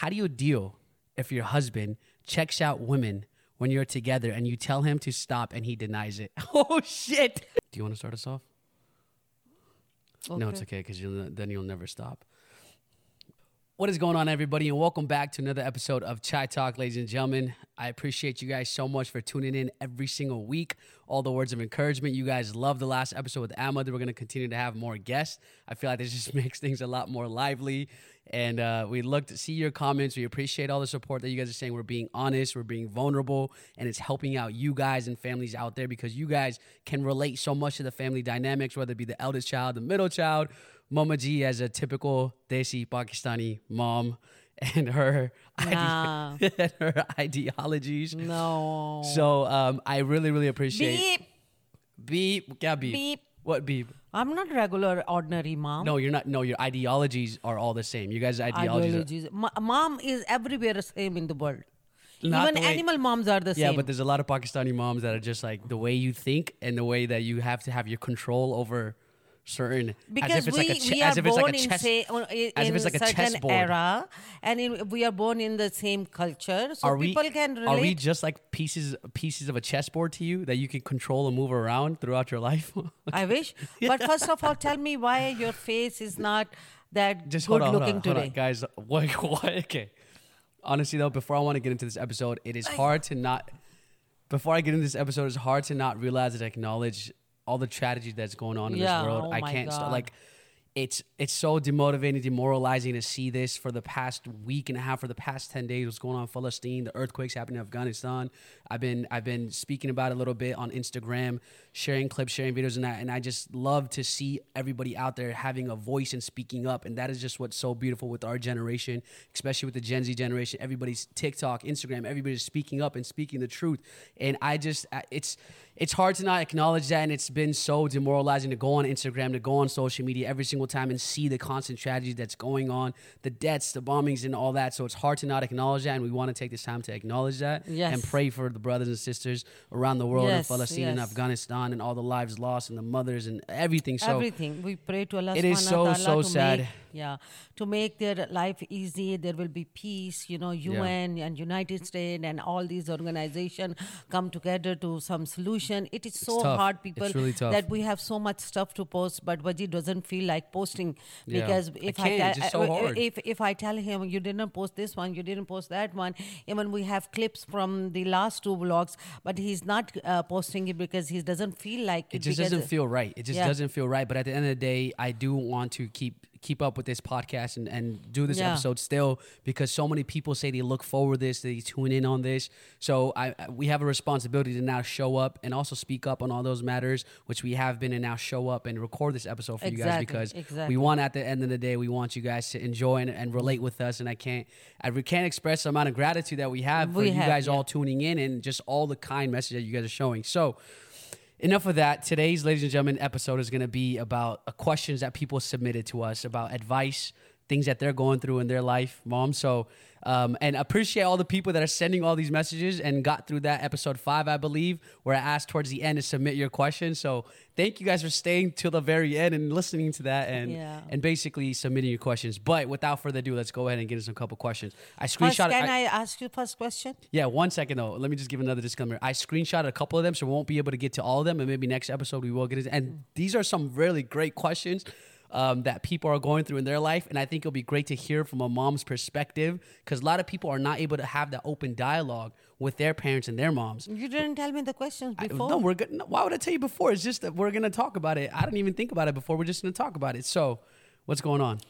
how do you deal if your husband checks out women when you're together and you tell him to stop and he denies it? Oh shit! Do you want to start us off? No, it's okay because then you'll never stop. What is going on, everybody, and welcome back to another episode of Chai Talk, ladies and gentlemen. I appreciate you guys so much for tuning in every single week. All the words of encouragement. You guys love the last episode with Ahmad. We're going to continue to have more guests. I feel like this just makes things a lot more lively. And uh, we look to see your comments. We appreciate all the support that you guys are saying. We're being honest, we're being vulnerable, and it's helping out you guys and families out there because you guys can relate so much to the family dynamics, whether it be the eldest child, the middle child, Mama Jee as a typical Desi Pakistani mom and her Nah. ide- and her ideologies. No. So um, I really, really appreciate Beep. beep. Yeah, beep. Beep. What beep? I'm not regular, ordinary mom. No, you're not. No, your ideologies are all the same. You guys' ideologies. Are, Ideologies. Ma- mom is everywhere the same in the world. Not Even way- animal moms are the yeah, same. Yeah, but there's a lot of Pakistani moms that are just like the way you think and the way that you have to have your control over certain because as if it's we, like a che- we as are if it's born like a chess in, say, on- in as if it's like a chessboard. era, and in, we are born in the same culture, so are we people can relate. are we just like pieces pieces of a chessboard to you that you can control and move around throughout your life? I wish. But first of all, tell me why your face is not that just good hold on, looking on, today. guys. What, what? Okay. Honestly, though, before I want to get into this episode, it is hard to not. Before I get into this episode, it's hard to not realize and acknowledge all the tragedy that's going on in Yeah, this world. oh I can't stop. Like, it's it's so demotivating, demoralizing to see this for the past week and a half, for the past ten days. What's going on in Palestine? The earthquakes happening in Afghanistan. I've been I've been speaking about it a little bit on Instagram, sharing clips, sharing videos, and that. And I just love to see everybody out there having a voice and speaking up. And that is just what's so beautiful with our generation, especially with the Gen Z generation. Everybody's TikTok, Instagram, everybody's speaking up and speaking the truth. And I just it's it's hard to not acknowledge that. And it's been so demoralizing to go on Instagram, to go on social media every single time and see the constant tragedy that's going on, the deaths, the bombings, and all that. So it's hard to not acknowledge that. And we want to take this time to acknowledge that Yes. and pray for the brothers and sisters around the world Yes, in Palestine and. Afghanistan and all the lives lost and the mothers and everything. So everything we pray to allah It is so, so sad. make, yeah to make their life easy there will be peace you know un and united states and all these organizations come together to some solution it is so tough. hard It's people really tough. that we have so much stuff to post but Wajeeh doesn't feel like posting Yeah. because I if can't, tell- so uh, if if i tell him you didn't post this one you didn't post that one even we have clips from the last two vlogs but he's not uh, posting it because he doesn't feel like it just doesn't feel right. It just Yeah. doesn't feel right. But at the end of the day, I do want to keep keep up with this podcast and, and do this Yeah. episode still because so many people say they look forward to this, they tune in on this. So I we have a responsibility to now show up and also speak up on all those matters, which we have been and now show up and record this episode for you guys because exactly. we want at the end of the day we want you guys to enjoy and, and relate with us. And I can't I can't express the amount of gratitude that we have for We you guys yeah. all tuning in and just all the kind message that you guys are showing. So enough of that. Today's, ladies and gentlemen, episode is going to be about uh, questions that people submitted to us about advice, things that they're going through in their life, mom. So, um, and appreciate all the people that are sending all these messages and got through that episode five, I believe, where I asked towards the end to submit your questions. So, thank you guys for staying till the very end and listening to that and Yeah. and basically submitting your questions. But without further ado, let's go ahead and get into a couple questions. I screenshot. can I, ask you first question? Yeah, one second though. Let me just give another disclaimer. I screenshotted a couple of them, so we won't be able to get to all of them, and maybe next episode we will get it. And these are some really great questions um, that people are going through in their life, and I think it'll be great to hear from a mom's perspective because a lot of people are not able to have that open dialogue with their parents and their moms. You didn't tell me the questions I- before. no, we're good. No, why would I tell you before? It's just that we're gonna talk about it. I didn't even think about it before. We're just gonna talk about it. So, what's going on?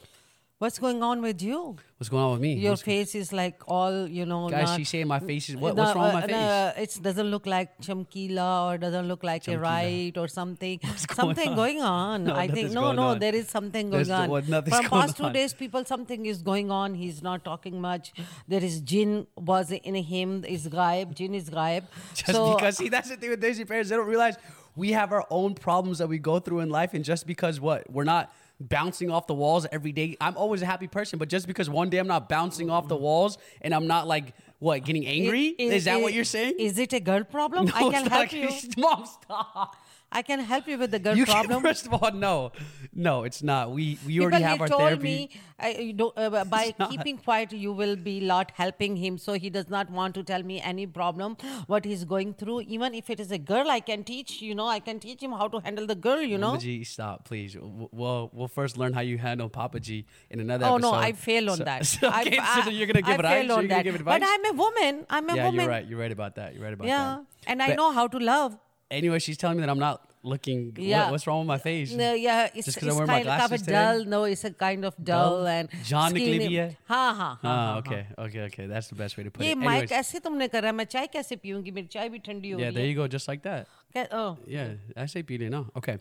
What's going on with you? What's going on with me? Your What's- face is like all you know. guys, not- she's saying my face is what, No, what's wrong with my uh, face? no, it doesn't look like chamkila or doesn't look like a right or something. going something on? going on. No, I think no, no, on. there is something going There's- on. what, nothing's From going past two days, people something is going on. He's not talking much. There is jinn was in him. Is gaib. Jinn is gaib. Just so, because, see, that's the thing with Desi parents. They don't realize we have our own problems that we go through in life. And just because what? We're not bouncing off the walls every day. I'm always a happy person, but just because one day I'm not bouncing off the walls and I'm not like, what, getting angry? i- is that i- what you're saying? Is it a girl problem? I can help you. Mom, stop. I can help you with the girl You problem. can, first of all, no, no, it's not. We we People, already have he our told therapy. me I, uh, by keeping quiet, you will be lot helping him. So he does not want to tell me any problem what he's going through. Even if it is a girl, I can teach. You know, I can teach him how to handle the girl. You know. Mama Jee, stop, please. We'll we'll first learn how you handle Papa Jee in another Oh episode. no, I fail on So- that. so- okay, I, so you're gonna give I advice. fail You're on gonna that. give advice. But I'm a woman. I'm a woman. yeah, woman. you're right. You're right about that. You're right about Yeah, that. Yeah, and I know how to love Anyway, she's telling me that I'm not looking. what- Yeah. what's wrong with my face? No, yeah, it's, Just 'cause it's I'm wearing my kind of a glasses today? dull. No, it's a kind of dull, Dull? and John skinny. Nicolivier? हाँ हाँ हाँ Ah, okay, okay, okay. That's the best way to put ये it. Mic Anyways, ऐसे तुमने करा मैं चाय कैसे पीऊंगी मेरी चाय भी ठंडी हो yeah, रही there है you go, just like that. कै- oh. Yeah, I say PD no. Okay.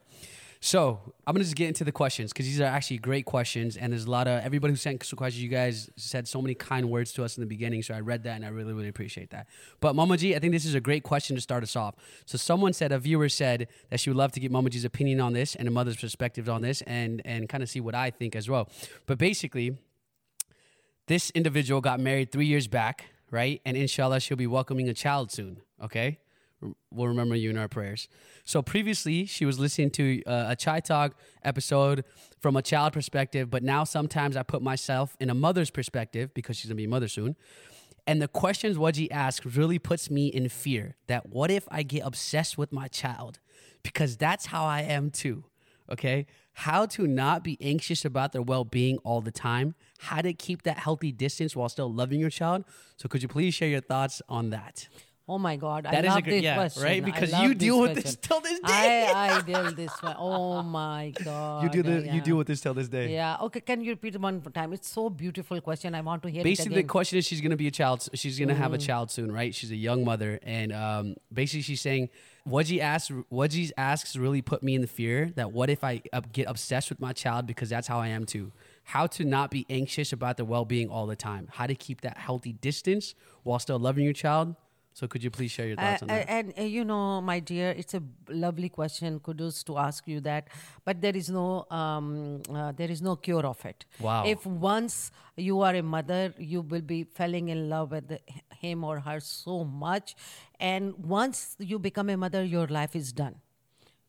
So I'm gonna just get into the questions because these are actually great questions, and there's a lot of everybody who sent some questions. You guys said so many kind words to us in the beginning, so I read that and I really, really appreciate that. But Mama Jee, I think this is a great question to start us off. So someone said, a viewer said that she would love to get Mama Jee's opinion on this and a mother's perspective on this, and and kind of see what I think as well. But basically, this individual got married three years back, right? And inshallah, she'll be welcoming a child soon, okay? We'll remember you in our prayers. So previously, she was listening to uh, a Chai Talk episode from a child perspective, but now sometimes I put myself in a mother's perspective because she's gonna be a mother soon. And the questions Wajeeh asks really puts me in fear that what if I get obsessed with my child? Because that's how I am too okay? How to not be anxious about their well being all the time, how to keep that healthy distance while still loving your child. So, could you please share your thoughts on that? Oh my God! That I is a love good- this yeah, question. right? Because you deal with this till this day. I I deal this one. Oh my God! You deal the, yeah. You deal with this till this day. Yeah. Okay. Can you repeat it one more time? It's so beautiful question. I want to hear Basically, the question is she's going to be a child. She's going to have a Mm. child soon, right? She's a young mother, and um, basically, she's saying, "Wajeeh asks, asks, really put me in the fear that what if I get obsessed with my child because that's how I am too. How to not be anxious about their well-being all the time. How to keep that healthy distance while still loving your child. So, could you please share your thoughts Uh, on that? uh, and uh, you know, my dear, it's a lovely question. Kudos to ask you that, but there is no um, uh, there is no cure of it. Wow. If once you are a mother, you will be falling in love with the, him or her so much, and once you become a mother, your life is done.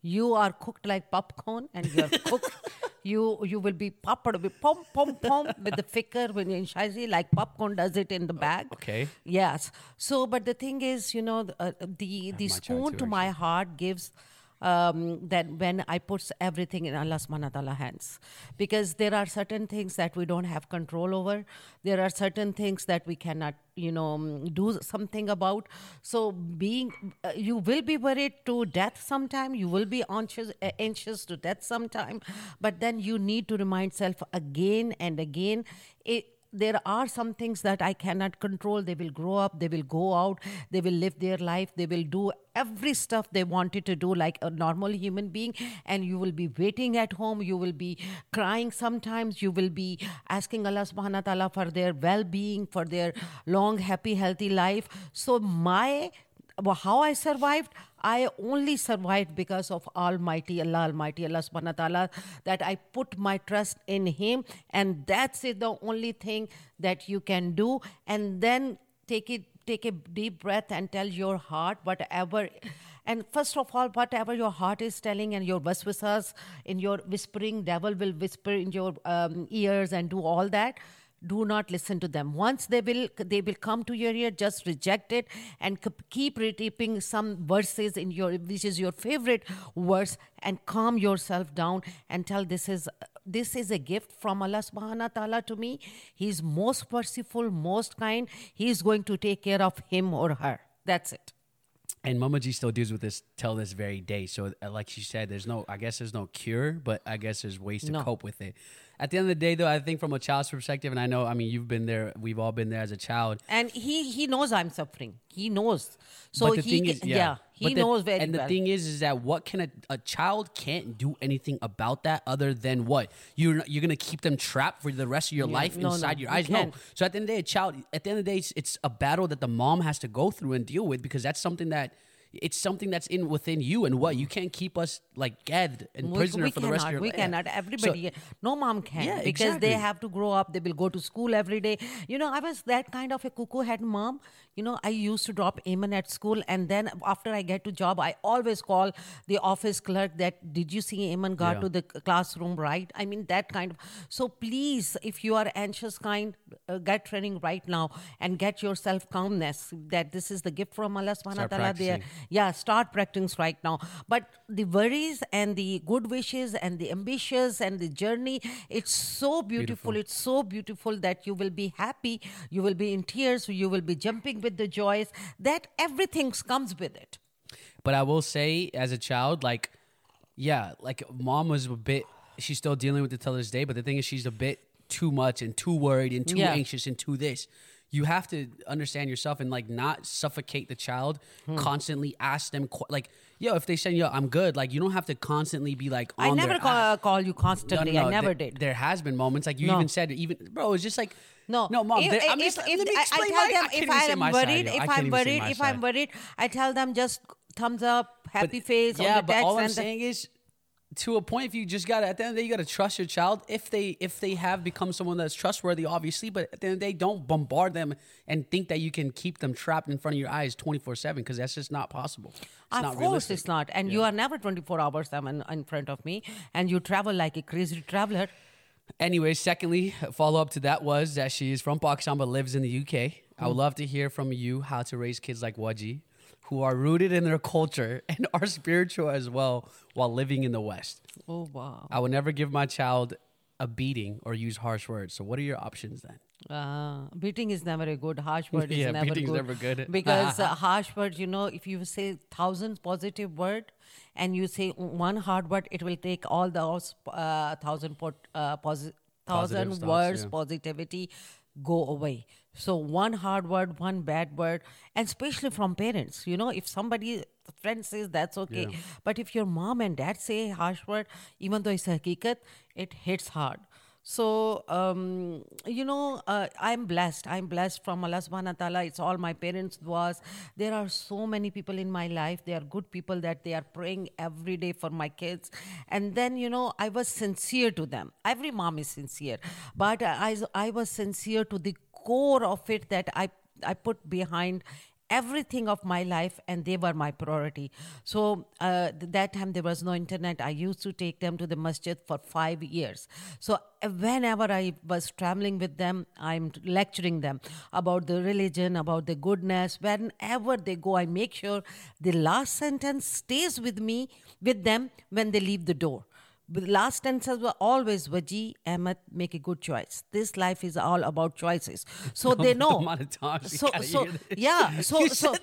You are cooked like popcorn, and you are cooked. You you will be popped with pom pom pom with the ficker when you're in Shazi, like popcorn does it in the bag. okay. Yes. So, but the thing is, you know, uh, the the spoon to my heart gives um, that when I put everything in Allah subhanahu wa ta'ala hands. Because there are certain things that we don't have control over. There are certain things that we cannot, you know, um, do something about. So being, uh, you will be worried to death sometime. You will be anxious, uh, anxious to death sometime. But then you need to remind self again and again. It, there are some things that I cannot control. They will grow up, they will go out, they will live their life, they will do every stuff they wanted to do like a normal human being. And you will be waiting at home, you will be crying sometimes, you will be asking Allah subhanahu wa ta'ala for their well being, for their long, happy, healthy life. So, my how I survived, I only survived because of Almighty Allah, Almighty Allah subhanahu wa ta'ala, that I put my trust in Him, and that's it, the only thing that you can do. And then take it, take a deep breath and tell your heart whatever. And first of all, whatever your heart is telling and your waswasas in your whispering, devil will whisper in your um, ears and do all that do not listen to them once they will they will come to your ear just reject it and keep repeating some verses in your which is your favorite verse and calm yourself down and tell this is this is a gift from allah subhanahu wa ta'ala to me he is most merciful most kind he is going to take care of him or her that's it And Mama Jee still deals with this till this very day. So, uh, like she said, there's no, I guess there's no cure, but I guess there's ways to No. cope with it. At the end of the day, though, I think from a child's perspective, and I know, I mean, you've been there, we've all been there as a child. and he he knows i'm suffering he knows so he thing is, yeah, he But the- knows very And the well thing is, is that what can a, a child can't do anything about that other than what you're you're gonna keep them trapped for the rest of your life no, no, inside your you eyes. No. So at the end of the day, a child. At the end of the day, it's, it's a battle that the mom has to go through and deal with because that's something that it's something that's in within you and what you can't keep us like gagged and We- prisoner we for the rest of cannot, your We life. cannot. So- Everybody, no mom can Yeah, because they have to grow up. They will go to school every day. You know, I was that kind of a cuckoo head mom. You know, I used to drop Eamon at school, and then after I get to job, I always call the office clerk that did you see Eamon got Yeah. to the classroom right? I mean that kind of. So please, if you are anxious kind, uh, get training right now and get yourself calmness. That this is the gift from Allah Subhanahu wa Taala. There. Yeah, start practicing right now. But the worries and the good wishes and the ambitions and the journey, it's so beautiful. Beautiful. It's so beautiful that you will be happy, you will be in tears, you will be jumping with the joys, that everything comes with it. But I will say, as a child, like, yeah, like mom was a bit. She's still dealing with it till this day. But the thing is, she's a bit too much and too worried and too Yeah. anxious and too this. You have to understand yourself and like not suffocate the child. Hmm. Constantly ask them qu- like, yo, if they say yo, I'm good. Like, you don't have to constantly be like. I never call, call you No, constantly. no, I never did. There has been moments like you No. even said even bro. It's just like No, no, mom. If, I'm if, just, if, let me I- I explain tell them I if I'm my side, worried, if I'm worried, if I'm worried, I tell them just thumbs up, happy face yeah, but all I'm saying is, to a point, if you just got to at the end of the day, you got to trust your child. If they if they have become someone that's trustworthy, obviously, but at the end of the day, don't bombard them and think that you can keep them trapped in front of your eyes twenty four seven because that's just not possible. It's of not course, realistic. it's not. And you are never 24 hours seven in front of me, and you travel like a crazy traveler. Anyway, secondly, follow up to that was that she is from Pakistan but lives in the UK. I Hmm. would love to hear from you how to raise kids like Wajeeh, who are rooted in their culture and are spiritual as well while living in the West. Oh wow! I would never give my child a beating or use harsh words. So, what are your options then? Uh, beating is never a good. Harsh word is Yeah, never beating's good. never good. because uh, harsh words, you know, if you say thousand positive word and you say one hard word, it will take all those uh, thousand pot, uh, posi- thousand Positive words yeah. positivity go away. So one hard word, one bad word, and especially from parents. You know, if somebody friend says that's okay, Yeah. but if your mom and dad say harsh word, even though it's a hakikat, it hits hard. So, um, you know, uh, I'm blessed. I'm blessed from Allah subhanahu wa ta'ala. It's all my parents was. There are so many people in my life. They are good people that they are praying every day for my kids. And then, you know, I was sincere to them. Every mom is sincere. But I, I was sincere to the core of it that I, I put behind everything of my life and they were my priority. So uh, th- that time there was no internet. I used to take them to the masjid for five years. So uh, whenever i was traveling with them i'm lecturing them about the religion about the goodness. Whenever they go i make sure the last sentence stays with me with them when they leave the door the last sentences were always Wajeeh, Ahmed, make a good choice. This life is all about choices. So they know. of so, so yeah. So, so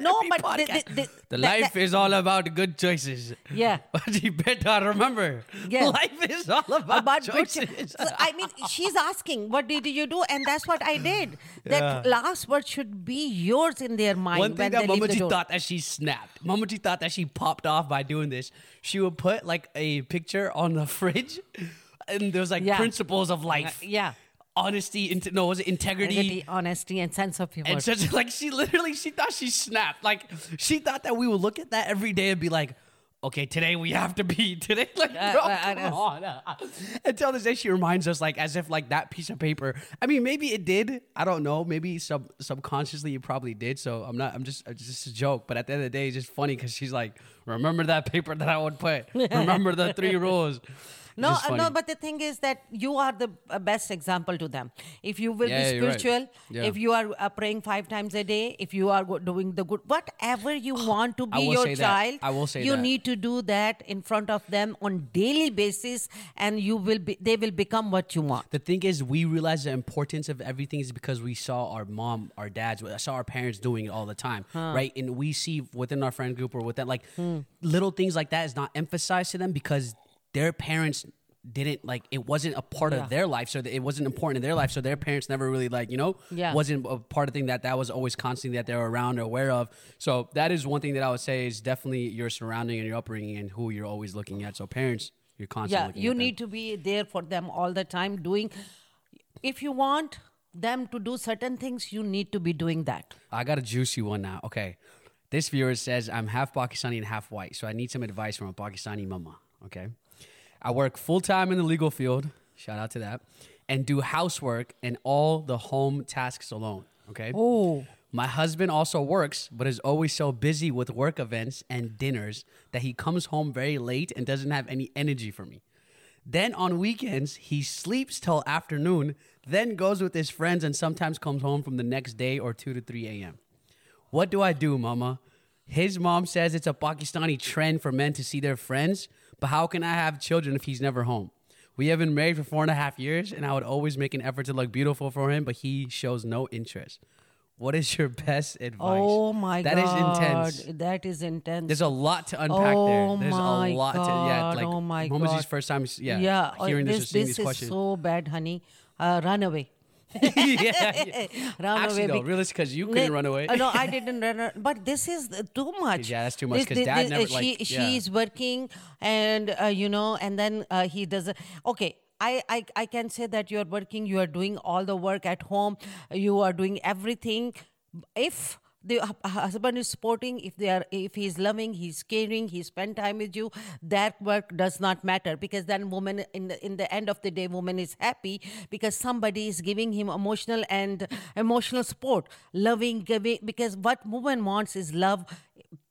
no, but the, podcast. the, the, The life is all about good choices. Yeah. But you better remember. Yeah. Life is all about, about good choices. cho- so, I mean, she's asking, what did you do? And that's what I did. That last word should be yours in their mind One thing when that they Mamaji thought that she snapped. Mamaji thought that she popped off by doing this. She would put like a picture on the fridge, and there's like Yeah. principles of life. Uh, yeah. Honesty, int- no, was it integrity? Integrity, honesty, and sense of humor. And such like she literally she thought she snapped. Like she thought that we would look at that every day and be like, okay, today we have to be today. Like, Uh, bro, uh, come uh, on. Until this day, she reminds us like as if like that piece of paper. I mean, maybe it did. I don't know. Maybe sub subconsciously it probably did. So I'm not. I'm just. It's just a joke. But at the end of the day, it's just funny because she's like, remember that paper that I would put. Remember the three rules. No, uh, no, but the thing is that you are the uh, best example to them. If you will Yeah, be you're right. spiritual, Yeah. if you are uh, praying five times a day, if you are doing the good, whatever you want to be your say that. child, I will say you that. need to do that in front of them on daily basis, and you will be. They will become what you want. The thing is, we realize the importance of everything is because we saw our mom, our dads, I saw our parents doing it all the time, right? And we see within our friend group or within like little things like that is not emphasized to them because their parents didn't like it wasn't a part Yeah. of their life so it wasn't important in their life so their parents never really like you know Yeah. wasn't a part of the thing that that was always constantly that they were around or aware of so that is one thing that i would say is definitely your surrounding and your upbringing and who you're always looking at so parents you're constantly Yeah, looking you need to be there for them all the time. Doing, if you want them to do certain things, you need to be doing that. I got a juicy one now. Okay. This viewer says, I'm half Pakistani and half white, so I need some advice from a Pakistani mama. Okay. I work full time in the legal field. Shout out to that. And do housework and all the home tasks alone. Okay. Oh. My husband also works, but is always so busy with work events and dinners that he comes home very late and doesn't have any energy for me. Then on weekends, he sleeps till afternoon, then goes with his friends and sometimes comes home from the next day or 2 to 3 a.m. What do I do, mama? His mom says it's a Pakistani trend for men to see their friends, but how can I have children if he's never home? We have been married for four and a half years, and I would always make an effort to look beautiful for him, but he shows no interest. What is your best advice? Oh my That god. that is intense. That is intense. There's a lot to unpack Oh there. There's my a lot to yeah. God, Like oh my God. first time, yeah, yeah, uh, hearing this, this, or seeing this these is questions. so bad, honey. Uh, run away. yeah, yeah. Run Actually, away. bec- realistic because you couldn't run away. Uh, no, I didn't run. a- But this is too much. Yeah, that's too much, 'cause dad never, uh, like, she yeah. she's working, and uh, you know, and then uh, he does. Okay. I, I, I can say that you're working, you are doing all the work at home, you are doing everything. If the husband is supporting, if they are, if he's loving, he's caring, he spend time with you, that work does not matter because then woman in the in the end of the day, woman is happy because somebody is giving him emotional and emotional support, loving, giving. Because what woman wants is love,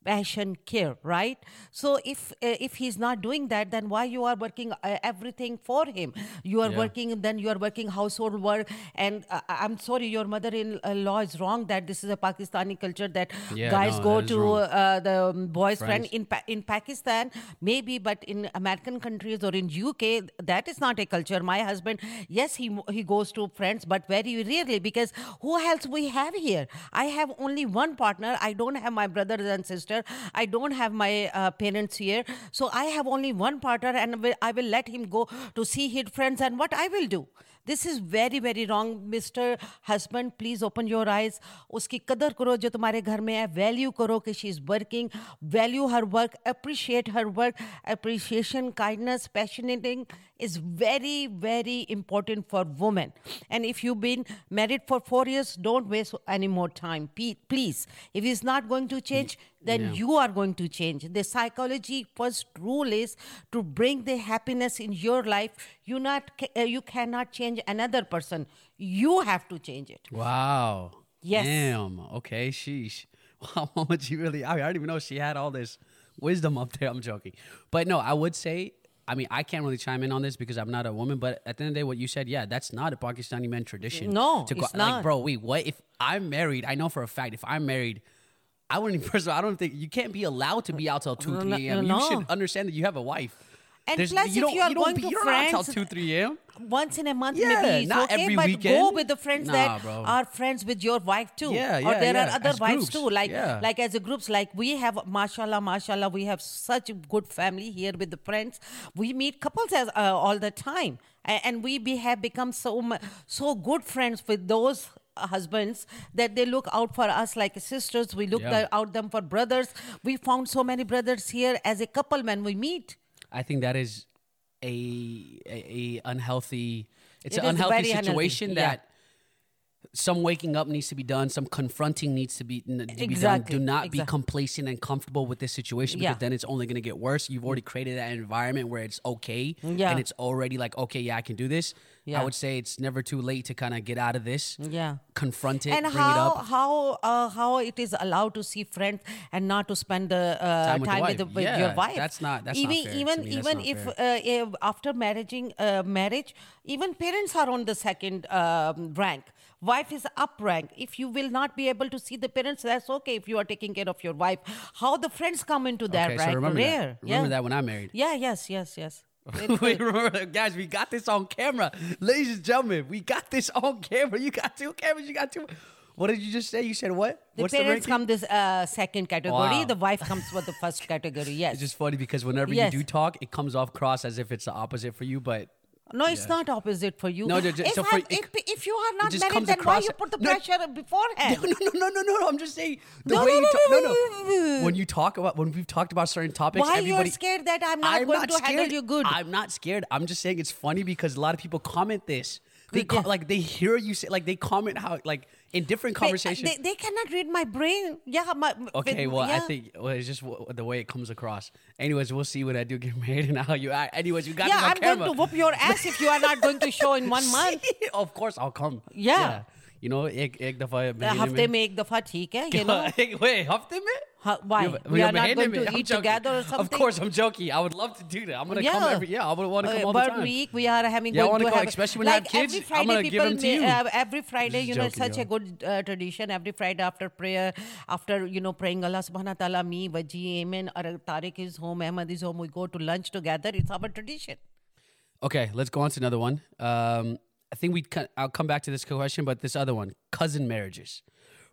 passion, care, right? So if uh, if he's not doing that, then why you are working uh, everything for him? You are Yeah. working, then you are working household work, and uh, I'm sorry, your mother-in-law is wrong that this is a Pakistani culture that Yeah, guys no, go that to uh, the um, boy's friend in pa- in Pakistan, maybe, but in American countries or in UK, that is not a culture. My husband, yes, he he goes to friends, but very rarely because who else we have here? I have only one partner. I don't have my brothers and sister. I don't have my uh, parents here, so I have only one partner, and wi- I will let him go to see his friends. And what I will do? This is very very wrong, Mr. Husband. Please open your eyes. उसकी कदर करो जो तुम्हारे घर में है. Value करो कि she is working. Value her work. Appreciate her work. Appreciation, kindness, passionating is very very important for women. And if you've been married for four years, don't waste any more time. Please, if it's not going to change, then Yeah. you are going to change. The psychology first rule is to bring the happiness in your life. You not uh, you cannot change another person. You have to change it. Wow. Yes. Damn. Okay. Sheesh. Wow. Mama Jee really. I, mean, I didn't even know she had all this wisdom up there. I'm joking. But no, I would say. I mean, I can't really chime in on this because I'm not a woman. But at the end of the day, what you said, yeah, that's not a Pakistani man tradition. No, to go, it's Like, not. bro, wait, what? If I'm married, I know for a fact if I'm married. I wouldn't even, first of all, I don't think you can't be allowed to be out till 2, No, 3 no, a.m. no. You should understand that you have a wife. And There's- plus, you if you are don't going to friends- till 2, 3 a.m. Once in a month, Yeah, maybe it's not okay, every but go with the friends Nah, that bro. are friends with your wife too. Yeah, or there yeah, are other as wives groups. too. Like Yeah. like as a groups, like we have mashallah, mashallah, we have such a good family here with the friends. We meet couples as uh, all the time, A- and we be, have become so so good friends with those husbands that they look out for us like sisters. We look Yeah. out them for brothers. We found so many brothers here as a couple when we meet. I think that is a a, a unhealthy. It's It an unhealthy unhealthy, situation yeah. that some waking up needs to be done. Some confronting needs to be, to be done. Do not be complacent and comfortable with this situation because Yeah. then it's only going to get worse. You've already created that environment where it's okay Yeah. and it's already like okay, yeah, I can do this. Yeah. I would say it's never too late to kind of get out of this. Yeah. Confront it. and bring how it up. how uh, how it is allowed to see friends and not to spend the uh, Time time, with the with, the, with Yeah, your wife. that's not- that's not even. To even even not if, uh, if after marrying uh, marriage, even parents are on the second um, rank. Wife is up rank. If you will not be able to see the parents, that's okay. If you are taking care of your wife, how the friends come into that okay, rank? so remember Rare. that. Remember yeah. that when I married. Yeah. Yes. Yes. Yes. Wait, remember guys, we got this on camera. Ladies and gentlemen, we got this on camera. You got two cameras, you got two. What did you just say? You said what? The What's parents the come this uh, second category. Wow. The wife comes for the first category. Yes. It's just funny because whenever Yes. you do talk, it comes off cross as if it's the opposite for you, but No, it's not opposite for you. No, ju- ju- if, so for- if, if you are not married, then why you put the No. pressure beforehand? no, no, no, no, no, no. I'm just saying the No, way no, you no, talk. no, No, no, no, no. When you talk about when we've talked about certain topics, Why you're scared that I'm not I'm going not to handle you good? I'm not scared. I'm just saying it's funny because a lot of people comment this. They co- like they hear you say like they comment how like in different conversations. They, they cannot read my brain. Yeah. My, Okay, with- well, I yeah. think well, it's just w- the way it comes across. Anyways, we'll see what I do get married and how you act. Anyways, you got Yeah, this on I'm camera. going to whoop your ass if you are not going to show in one month. of course, I'll come. Yeah You know, एक एक दफा महीने हफ्ते में- में एक दफा ठीक है, you know. एक- Wait, हफ्ते में? Huh, why? You- We you're are not महीने going में? to I'm eat joking. together or Of something? course, I'm joking. I would love to do that. I'm gonna come Yeah. every. Yeah, I would want to Uh, come all the bird time. week we are having Yeah, I going wanna to go, have especially when I have like kids, every I'm Friday gonna give people them to may- you. uh, every Friday Just you know joking, such a yo. good uh, tradition every Friday after prayer after you know praying Allah subhanahu wa ta'ala me Waji Amen or Tariq is home Ahmad is home we go to lunch together it's our tradition Okay, let's go on to another one. Um, I think we I'll come back to this question, but this other one, cousin marriages.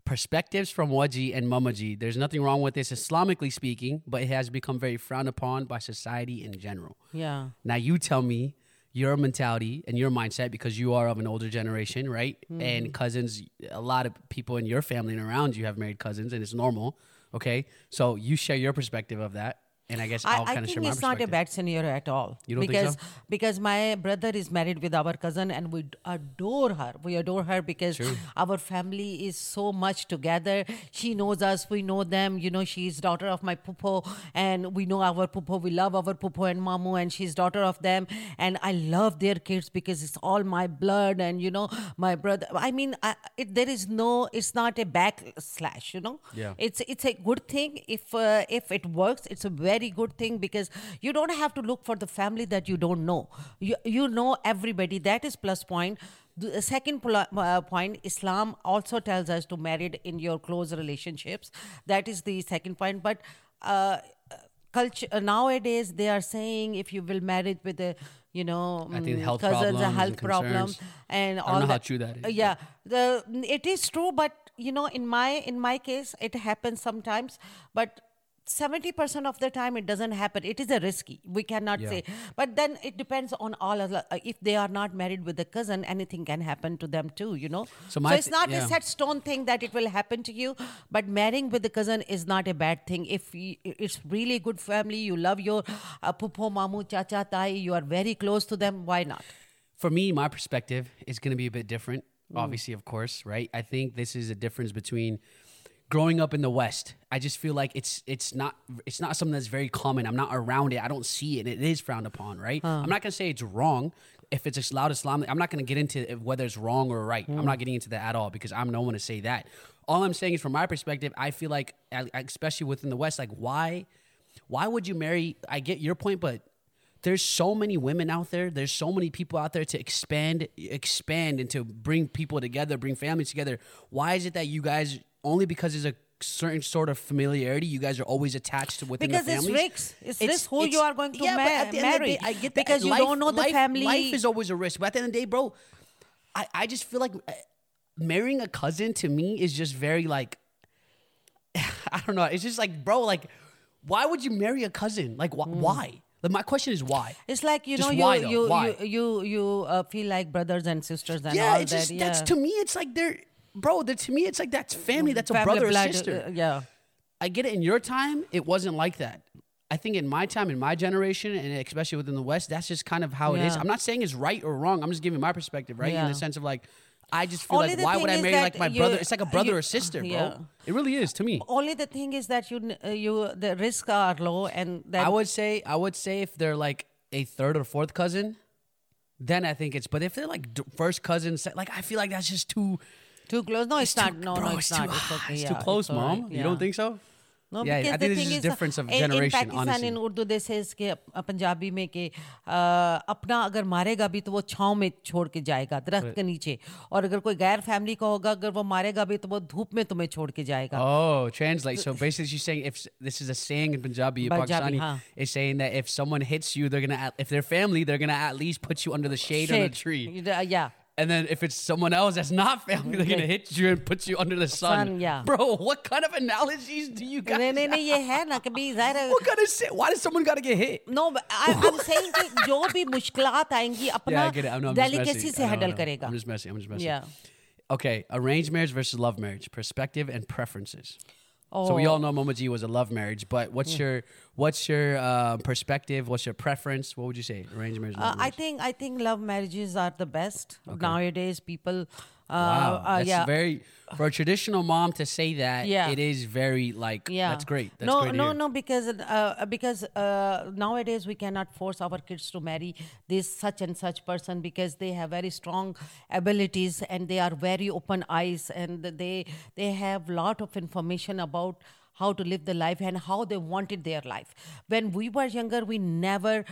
Perspectives from Wajeeh and Mamaji. There's nothing wrong with this Islamically speaking, but it has become very frowned upon by society in general. yeah Now you tell me your mentality and your mindset because you are of an older generation, right? Mm-hmm. And cousins, a lot of people in your family and around you have married cousins, and it's normal. Okay, so you share your perspective of that, and I guess I, I'll I kind of think it's not a bad scenario at all. You don't think because so? because my brother is married with our cousin and we adore her. We adore her because our family is so much together. She knows us, we know them. You know, she's daughter of my pupo, and we know our pupo. We love our pupo and mamu, and she's daughter of them. And I love their kids because it's all my blood, and you know, my brother. I mean, I, it, there is no. It's not a backslash. You know. Yeah. It's it's a good thing if uh, if it works. It's a very good thing because you don't have to look for the family that you don't know. You you know everybody. That is plus point. The second uh, point, Islam also tells us to marry in your close relationships. That is the second point. But uh, culture uh, nowadays they are saying if you will marry with a you know I think mm, health cousins problems a and health problem concerns. and I all don't know how that. true that is, Uh, yeah the it is true but you know in my in my case it happens sometimes but 70% of the time it doesn't happen it is a risky we cannot Yeah. say but then it depends on all other uh, if they are not married with a cousin anything can happen to them too you know So my it's th- not yeah. a set stone thing that it will happen to you but marrying with a cousin is not a bad thing if y- it's really good family you love your uh, pupo mamu chacha tai you are very close to them why not for me, my perspective is going to be a bit different. Mm. Obviously, of course, right? I think this is a difference between growing up in the West. I just feel like it's it's not it's not something that's very common. I'm not around it. I don't see it. It is frowned upon, right? I'm not going to say it's wrong if it's loud Islamic. I'm not going to get into whether it's wrong or right. I'm not hmm. getting into that at all because I'm no one to say that. All I'm saying is, from my perspective, I feel like, especially within the West, like why why would you marry? I get your point, but there's so many women out there there's so many people out there to expand expand and to bring people together bring families together why is it that you guys only because there's a certain sort of familiarity you guys are always attached to within Because the it's families risks. It's risks who you are going to yeah, but ma- at the end of the marry. day, I get that. Because you don't know the life- family- life is always a risk but at the end of the day bro i, I just feel like uh, marrying a cousin to me is just very like I don't know. It's just like, bro, like, why would you marry a cousin? Like, wh- why? Like, my question is why. It's like you Just know you you, you you you uh, feel like brothers and sisters and yeah, all it's that. just yeah. that's to me. It's like they're, bro. That to me, it's like that's family. That's a brother or blood, uh, sister. uh, yeah. I get it. In your time, it wasn't like that. I think in my time, in my generation, and especially within the West, that's just kind of how it is. I'm not saying it's right or wrong. I'm just giving my perspective, right? In the sense of like, I just feel Only like, why would I marry like my you- brother? It's like a brother you- or sister, bro. yeah. It really is to me. Only the thing is that you uh, you the risks are low and that I would say I would say if they're like a third or fourth cousin, then I think it's. But if they're like first cousins, like I feel like that's just too. too close. No, it's, too- not. No, bro, no, it's, too, not. It's okay. it's yeah, too close, all right, mom. You yeah. don't think so? No, Yeah, I because think the this thing is is, difference of in- generation, In Pakistan, honestly. in Urdu, they says कि up- Punjabi में कि अ, अपना अगर मारेगा भी तो वो छाँव में छोड़ के जाएगा दरख्त के नीचे और अगर कोई गैर फैमिली का होगा अगर वो मारेगा भी तो वो धूप में तुम्हें छोड़ के जाएगा Oh, translate. So basically, she's saying if s- this is a saying in Punjabi, Punjabi, Pakistani, huh. is saying that if someone hits you, they're gonna at- if they're family, they're gonna at least put you under the shade, on a tree. You- uh, yeah. And then if it's someone else that's not family, they're gonna hit you and put you under the sun. Sun, yeah. Bro, what kind of analogies do you guys? नहीं नहीं नहीं ये है ना कभी जाहिर है What kind of shit? Why does someone gotta get hit? No I'm saying कि जो भी मुश्किलात आएंगी Yeah, अपना I get it. I know. I'm just delicacy messing. से I know, I handle know. करेगा I'm just messing. I'm just messing. Yeah. Okay, arranged marriage versus love marriage, perspective and preferences. Oh. So we all know Mama Jee was a love marriage, but what's your What's your uh, perspective? What's your preference? What would you say? Arranged marriage? Uh, I think I think love marriages are the best nowadays. People, Wow, uh, that's yeah, very for a traditional mom to say that. Yeah. it is very like. yeah, that's great. That's no, great no, no, because uh, because uh, nowadays we cannot force our kids to marry this such and such person because they have very strong abilities and they are very open eyes and they they have lot of information about how to live the life and how they wanted their life. When we were younger, we never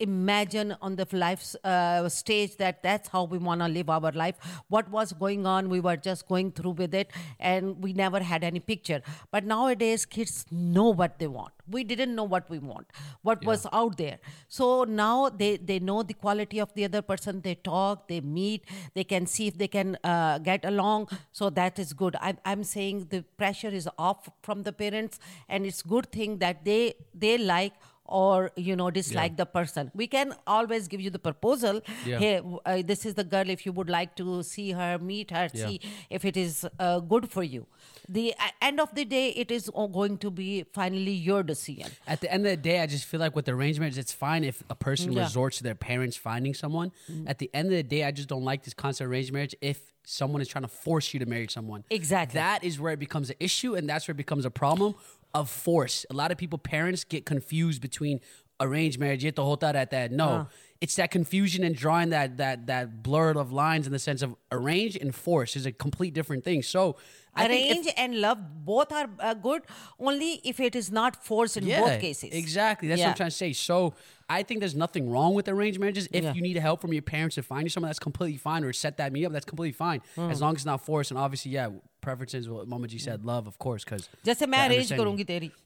imagine on the life uh, stage that that's how we want to live our life. What was going on we were just going through with it and we never had any picture. But nowadays kids know what they want. We didn't know what we want what was out there. So now they they know the quality of the other person. They talk they meet they can see if they can uh, get along. So that is good. I'm, I'm saying the pressure is off from the parents and it's good thing that they they like or you know dislike the person we can always give you the proposal Yeah. hey uh, this is the girl if you would like to see her meet her Yeah. see if it is uh, good for you the uh, end of the day it is all going to be finally your decision At the end of the day, I just feel like with arrangements, it's fine if a person Yeah. resorts to their parents finding someone. At the end of the day, I just don't like this concept of arranged marriage if someone is trying to force you to marry someone. Exactly. That is where it becomes an issue, and that's where it becomes a problem of force. A lot of people, parents, get confused between arranged marriage. You have to hold hota at that. No. Uh it's that confusion and drawing that that that blurred of lines in the sense of arrange and force is a complete different thing. So I arrange if, and love both are uh, good only if it is not forced in yeah, both cases. Exactly, that's yeah. what I'm trying to say. So I think there's nothing wrong with arranged marriages. If yeah. you need help from your parents to find you someone, that's completely fine, or set that meet up, that's completely fine, mm. as long as it's not forced. And obviously, yeah, preferences. What Mama Jee said, love, of course, because just a marriage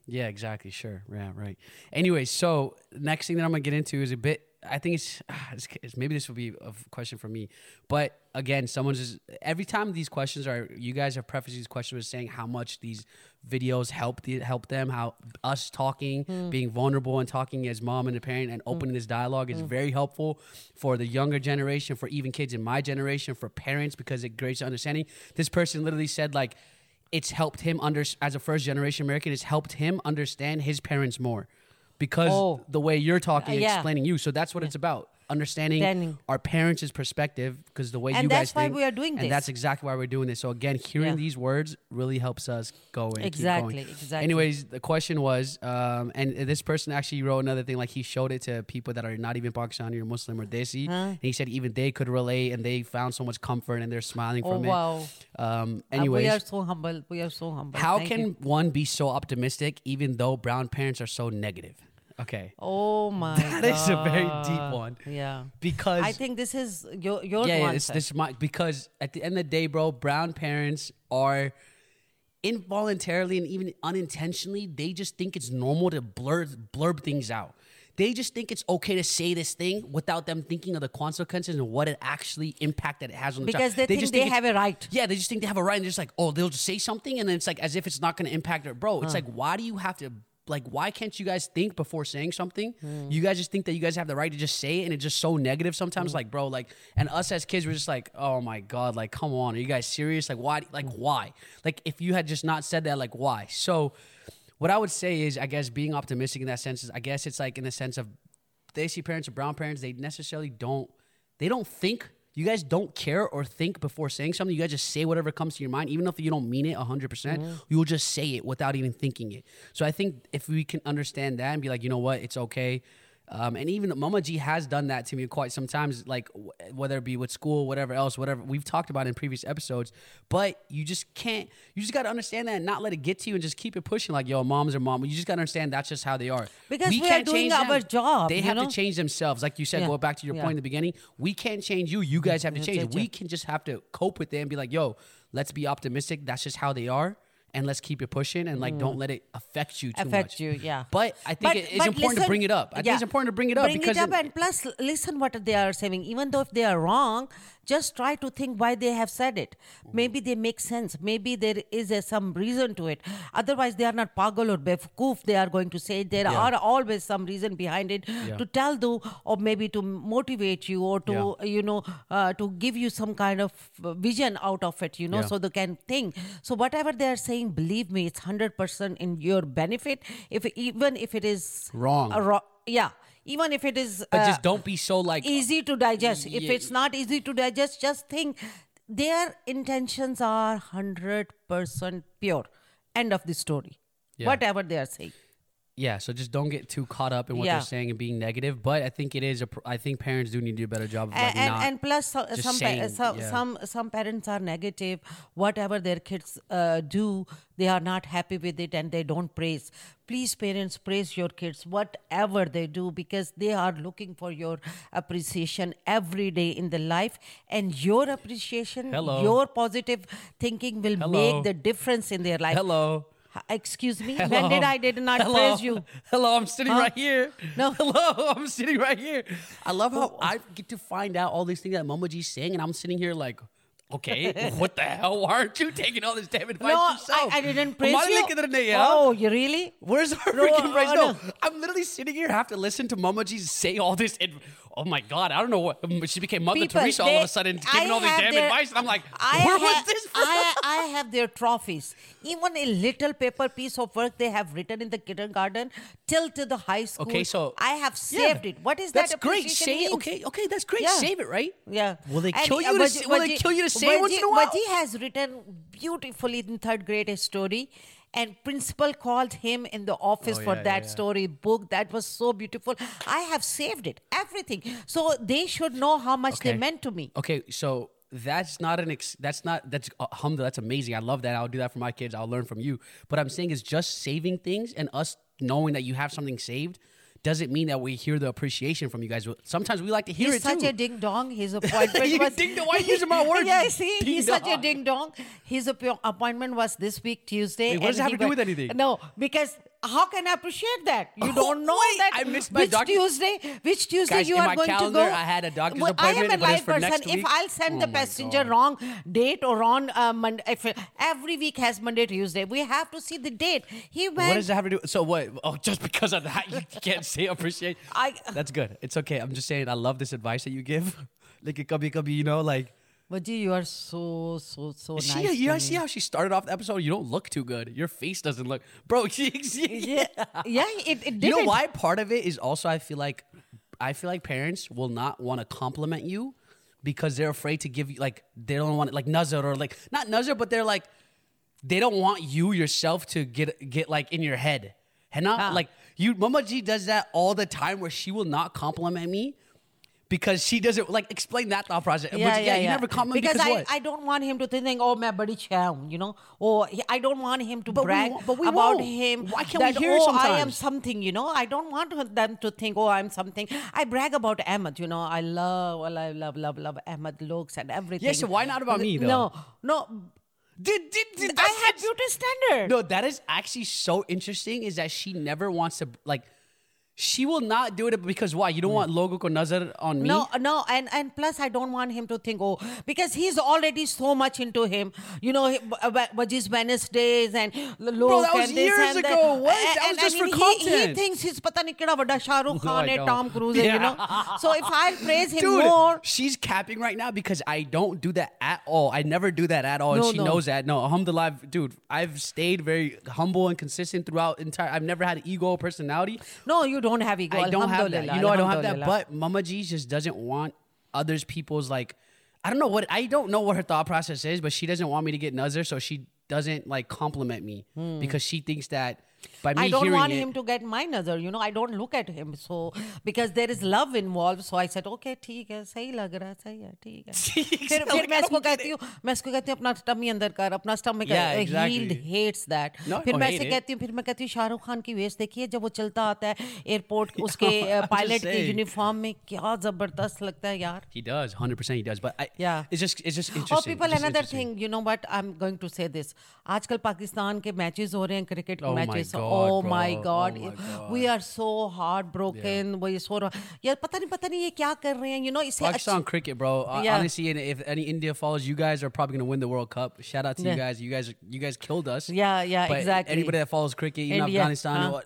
Yeah, exactly. Sure. Yeah, right. Anyway, so next thing that I'm gonna get into is a bit I think it's, it's, it's maybe this will be a question for me, but again, someone's just every time these questions are you guys have prefaced these questions with saying how much these videos help the, help them, how us talking, hmm. being vulnerable and talking as mom and a parent and hmm. opening this dialogue is hmm. very helpful for the younger generation, for even kids in my generation, for parents because it creates understanding. This person literally said like it's helped him under as a first generation American. It's helped him understand his parents more because Oh. the way you're talking, Uh, yeah. explaining you. So that's what it's about. Understanding our parents' perspective because the way And you guys think. And that's why we are doing and this. that's exactly why we're doing this. So again, hearing Yeah. these words really helps us go and Exactly, keep going. exactly. Anyways, the question was, um, and this person actually wrote another thing like he showed it to people that are not even Pakistani or Muslim or Desi, and he said even they could relate and they found so much comfort and they're smiling oh from wow it. Um, Uh, anyways, we are so humble we are so humble how Thank can you. one be so optimistic even though brown parents are so negative? Okay. oh my That is a very deep one. yeah Because I think this is your your yeah, yeah, it's this is my because at the end of the day, bro, brown parents are involuntarily and even unintentionally, they just think it's normal to blur blurb things out. They just think it's okay to say this thing without them thinking of the consequences and what it actually impact that it has on the because child. they, think just they it's- have a right yeah, they just think they have a right and they're just like, oh, they'll just say something and then it's like as if it's not gonna impact it. Bro, it's like why do you have to like why can't you guys think before saying something? Hmm. You guys just think that you guys have the right to just say it and it's just so negative sometimes. Hmm. Like, bro, like and us as kids, we're just like, oh my God, like come on, are you guys serious? Like why like hmm. why? Like if you had just not said that, like why? So what I would say is I guess being optimistic in that sense is I guess it's like in the sense of they see parents or brown parents, they necessarily don't they don't think you guys don't care or think before saying something. You guys just say whatever comes to your mind, even if you don't mean it 100%, percent you will just say it without even thinking it. So I think if we can understand that and be like, you know what, it's okay. Um, and even Mama Jee has done that to me quite sometimes, like w- whether it be with school, whatever else, whatever we've talked about in previous episodes. But you just can't, you just got to understand that and not let it get to you and just keep it pushing. Like, yo, moms are mom. You just got to understand that's just how they are. Because we are can't doing change our them. job, They have know? to change themselves. Like you said, Yeah. go back to your Yeah. point in the beginning. We can't change you. You guys have to change. We can just have to cope with it and be like, yo, let's be optimistic. That's just how they are. And let's keep it pushing and like don't let it affect you too Mm. affect much. you yeah But I think But- it- it's important to bring it up. I think it's important to bring it up bring because it up and plus listen what they are saying even though if they are wrong just try to think why they have said it. Maybe they make sense. Maybe there is a, some reason to it. Otherwise, they are not pagal or befkoof. They are going to say there Yeah. are always some reason behind it Yeah. to tell you or maybe to motivate you or to Yeah. you know uh, to give you some kind of vision out of it you know so they can think so whatever they are saying believe me it's 100% in your benefit if even if it is Wrong. ro- yeah even if it is But uh, just don't be so like easy to digest. If it's not easy to digest just think their intentions are 100% pure. End of the story. Yeah. whatever they are saying Yeah, so just don't get too caught up in what Yeah. they're saying and being negative. But I think it is a. Pr- I think parents do need to do a better job of like and, and, not. and plus so- some, pa- saying, some yeah. some some parents are negative whatever their kids uh, do they are not happy with it and they don't praise please parents praise your kids whatever they do because they are looking for your appreciation every day in the life and your appreciation Hello. your positive thinking will Hello. make the difference in their life Hello. Excuse me Hello. when did i did not Hello. praise you Hello, I'm sitting Huh? right here. No. Hello, I'm sitting right here. I love how I get to find out all these things that Mama Jee's saying, and I'm sitting here like, okay, what the hell? Why aren't you taking all this damn advice no I, yourself? I didn't praise you ka na niya. oh you really Where's our No, freaking praise? uh, No, no. I'm literally sitting here, have to listen to Mama Jee say all this. Ad- oh my God, I don't know what. She became Mother People, Teresa all of a sudden, I giving all these damn their- advice. And I'm like, I where was have- this from? I, I have their trophies. Even a little paper piece of work they have written in the kindergarten till to the high school. Okay, so- I have Yeah. saved it. What is That's that? great. appreciation Say means? okay, okay, that's great. Yeah. Save it, right? Yeah. Will they And, kill uh, you? To, Wajeeh- s- will they kill you to say it once in a while? Wajeeh has written beautifully in third grade a story. And principal called him in the office Oh, for yeah, that yeah, story book. That was so beautiful. I have saved it, everything. So they should know how much they meant to me. Okay, so that's not an ex- that's not that's uh, alhamdulillah, that's amazing. I love that. I'll do that for my kids. I'll learn from you. But I'm saying is just saving things and us knowing that you have something saved doesn't mean that we hear the appreciation from you guys. Sometimes we like to hear He's it such too. a ding dong. His appointment was ding dong. Why are you using my words? yeah, see, he's such a Ding-dong. His appointment was this week Tuesday. Wait, what does it have to do with anything? No, because how can I appreciate that? You Oh, don't know wait, that. I missed my which doctor- Tuesday? Which Tuesday Guys, you are going calendar, to go? I had a doctor's Well, I am a live person. If. I'll send Oh the passenger God. wrong date or on uh, Monday, if every week has Monday, Tuesday, we have to see the date. He went. What does that have to do? So what? Oh, just because of that, you can't say appreciate. I- That's good. It's okay. I'm just saying. I love this advice that you give. Like it kabhi kabhi, you know, like. Wajeeh, you are so so so She, nice. you to guys see how she started off the episode? You don't look too good. Your face doesn't look, bro. yeah, yeah, it, it did You know why? Part of it is also I feel like I feel like parents will not want to compliment you because they're afraid to give you like they don't want like nazar or like not nazar, but they're like they don't want you yourself to get get like in your head. And not Ah. like you Mama Jee does that all the time where she will not compliment me because she doesn't like explain that thought process. Yeah, yeah, yeah, you never comment because, because I, what? I don't want him to think, oh, my buddy Chow, you know, or I don't want him to but brag we, but we about won't. him. Why can't that, we hear oh, sometimes? I am something, you know. I don't want them to think, oh, I'm something. I brag about Ahmed, you know. I love, well, I love, love, love Ahmed looks and everything. Yes, so why not about me though? No, no. Did, did, did, I have beauty standard. No, that is actually so interesting. Is that she never wants to like she will not do it because why? You don't want logo ko nazar on me. No, no, and and plus I don't want him to think oh because he's already so much into him. You know, he- uh, Wajeeh's Wednesdays and look that was and this years and ago. That. What? And- That was just I for mean, he, he thinks he's pata nahi keda vada Shah Rukh No, Khan don't. Tom Cruise hai, you know. So if I praise him Dude, more, she's capping right now because I don't do that at all. I never do that at all, No, and she no. knows that. No, alhamdulillah, dude. I've stayed very humble and consistent throughout entire. I've never had an ego or personality. no, you don't have ego. I don't have that. You know, I don't have that. But Mama Jee just doesn't want others people's like. I don't know what I don't know what her thought process is, but she doesn't want me to get nazar, so she doesn't like compliment me hmm. because she thinks that by me Hmm. I don't hearing want it, him to get my nazar, you know. I don't look at him, so because there is love involved. So I said, okay, ठीक है, सही लग रहा है, सही है, ठीक है. फिर फिर मैं इसको कहती हूँ, मैं इसको कहती हूँ अपना टमी अंदर कर, अपना stomach Yeah, uh, exactly. healed hates that. No, I फिर don't मैं hate ऐसे it. कहती हूँ, फिर मैं कहती हूँ शाहरुख खान की वेस्ट देखिए जब वो चलता आता है एयरपोर्ट उसके I'm पायलट just के saying. यूनिफॉर्म में क्या जबरदस्त लगता है यार. he does, hundred percent, he does. But I, Yeah. it's just it's just Oh, interesting. people, It's just another interesting. thing, you know what? I'm going to say this. आजकल पाकिस्तान के matches हो रहे हैं क्रिकेट के Oh my matches so, God, oh bro. my Oh god, my It- God. we are so heartbroken. We so यार पता नहीं पता नहीं ये क्या कर रहे हैं you know इससे Pakistan cricket, bro. Uh, Yeah. Honestly, and if any India follows, you guys are probably gonna win the World Cup. Shout out to Yeah. you guys. You guys, you guys killed us. Yeah, yeah, But exactly. Anybody that follows cricket, even India, Afghanistan, huh? or-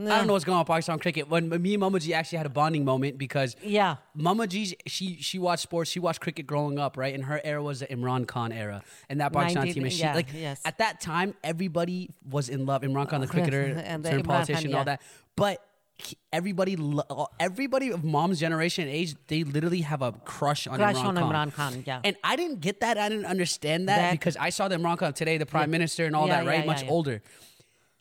I don't know what's going on with Pakistan cricket. When me and Mama Jee actually had a bonding moment because Yeah. Mama Jee she she watched sports, she watched cricket growing up, right? And her era was the Imran Khan era, and that Pakistan 19 team. And she yeah, like yes. at that time, everybody was in love. Imran Khan, the cricketer, And the turned Imran Khan, politician, and all that. But everybody, everybody of mom's generation and age, they literally have a crush on Crush Imran on Khan. Imran Khan, yeah. And I didn't get that. I didn't understand that, That- because I saw the Imran Khan today, the prime minister, and all Yeah, that, right? yeah, yeah, Much yeah. older.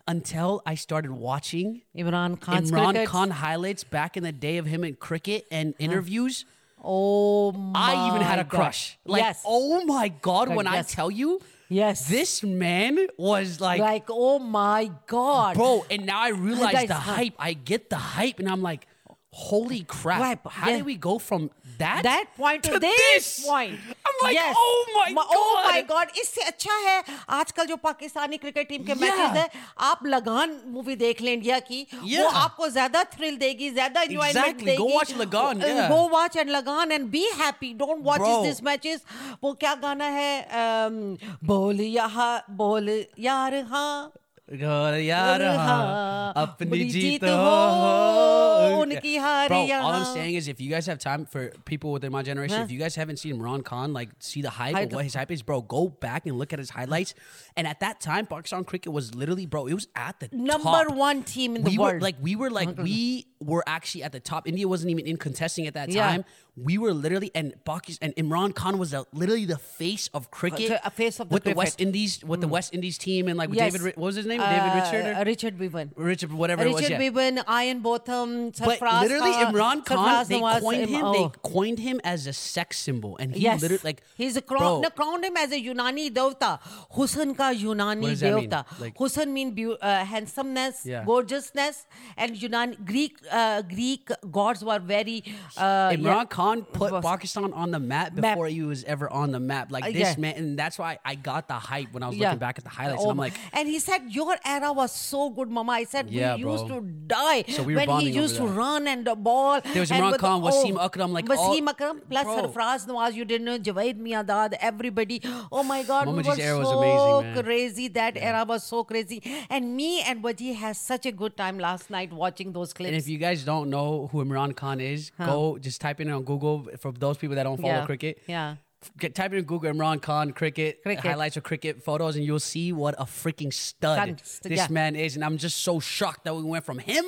Until I started watching Imran Khan's Imran. Khan highlights back in the day of him in cricket and interviews. Oh my I even had a God. crush. Like, yes. oh my God, when I tell you, Yes. this man was like, like oh my god. bro, and now I realize the hype. I get the hype, and I'm like, holy crap. Right, How yeah. did we go from that, that point to, to this, this point I'm like, yes. oh my God. oh my god इससे अच्छा है आजकल जो Pakistani cricket team के Yeah. Matches है आप लगान movie देख लें इंडिया की वो Yeah. आपको ज़्यादा थ्रिल देगी ज़्यादा एंजॉयमेंट Exactly. देगी Go watch Lagan, yeah. go watch and लगान and be happy don't watch Bro. this matches वो क्या गाना है um, बोल यहाँ बोल यार हाँ घर यार अपनी जीत हो उनकी हार Bro, all I'm saying is if you guys have time for people within my generation, if you guys haven't seen Imran Khan, like see the hype of what his hype is, bro, go back and look at his highlights. And at that time, Pakistan cricket was literally, bro, it was at the number top. one team in the world. Were, like we were like we were actually at the top. India wasn't even in contesting at that Yeah. time. We were literally and Pakistan and Imran Khan was the, literally the face of cricket, A face of the with the West. Indies, with the West Indies team, and like with Yes. David, what was his name? Uh, David Richard, or- Richard Bevan. Richard, whatever it was. Richard yeah. Bevan, Ian Botham, But literally, Khan- Imran Khan, Sarfraz they Nawaz, coined him. oh. They coined him as a sex symbol, and he yes, literally like he's a crown. No, crowned him as a Yunani devta. Husn ka Yunani that mean? Like- Husn mean beau- uh, handsomeness, Yeah. gorgeousness, and Yunani Greek uh, Greek gods were very. Uh, Imran yeah, Khan put was- Pakistan on the map Map. before he was ever on the map. Like this yeah. man, and that's why I got the hype when I was Yeah. looking back at the highlights. Oh and I'm like, and he said your era was so good, Mama. I said we used bro. to die So we when he used to that. run and the ball. There was Imran Khan, Wasim Akram, like Wasim all- Akram plus Bro. Sarfraz Nawaz. You didn't know Javed Miandad. Everybody. Oh my God, we Mama Jee's were era was so amazing, man. crazy. That era was so crazy. And me and Wajeeh had such a good time last night watching those clips. And if you guys don't know who Imran Khan is, go just type in on Google for those people that don't follow Yeah. cricket. Yeah. Get, type in Google Imran Khan cricket, Cricket. highlights of cricket photos, and you'll see what a freaking stud this yeah. man is. And I'm just so shocked that we went from him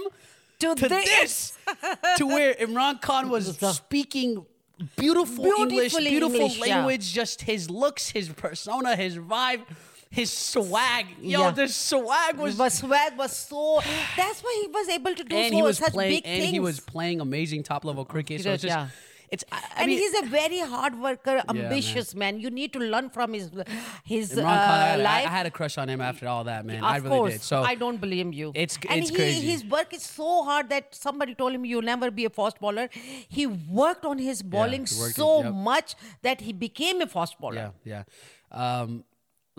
To to this. this, to where Imran Khan was speaking beautiful English, Beautiful English, yeah. language, just his looks, his persona, his vibe, his swag. Yo, Yeah. the swag was. was swag was so. That's why he was able to do and so he was such playing, big and things. he was playing amazing top level cricket. So it's just, yeah. it's. I, I and mean, he's a very hard worker, man. ambitious man. You need to learn from his his Imran uh, Khan, I, had, I- life. I had a crush on him after all that, man. of I really course, did. So I don't blame you. It's- and it's he, crazy. His work is so hard that somebody told him you'll never be a fast bowler. He worked on his bowling it, so yep. much that he became a fast bowler. Yeah, yeah. Um,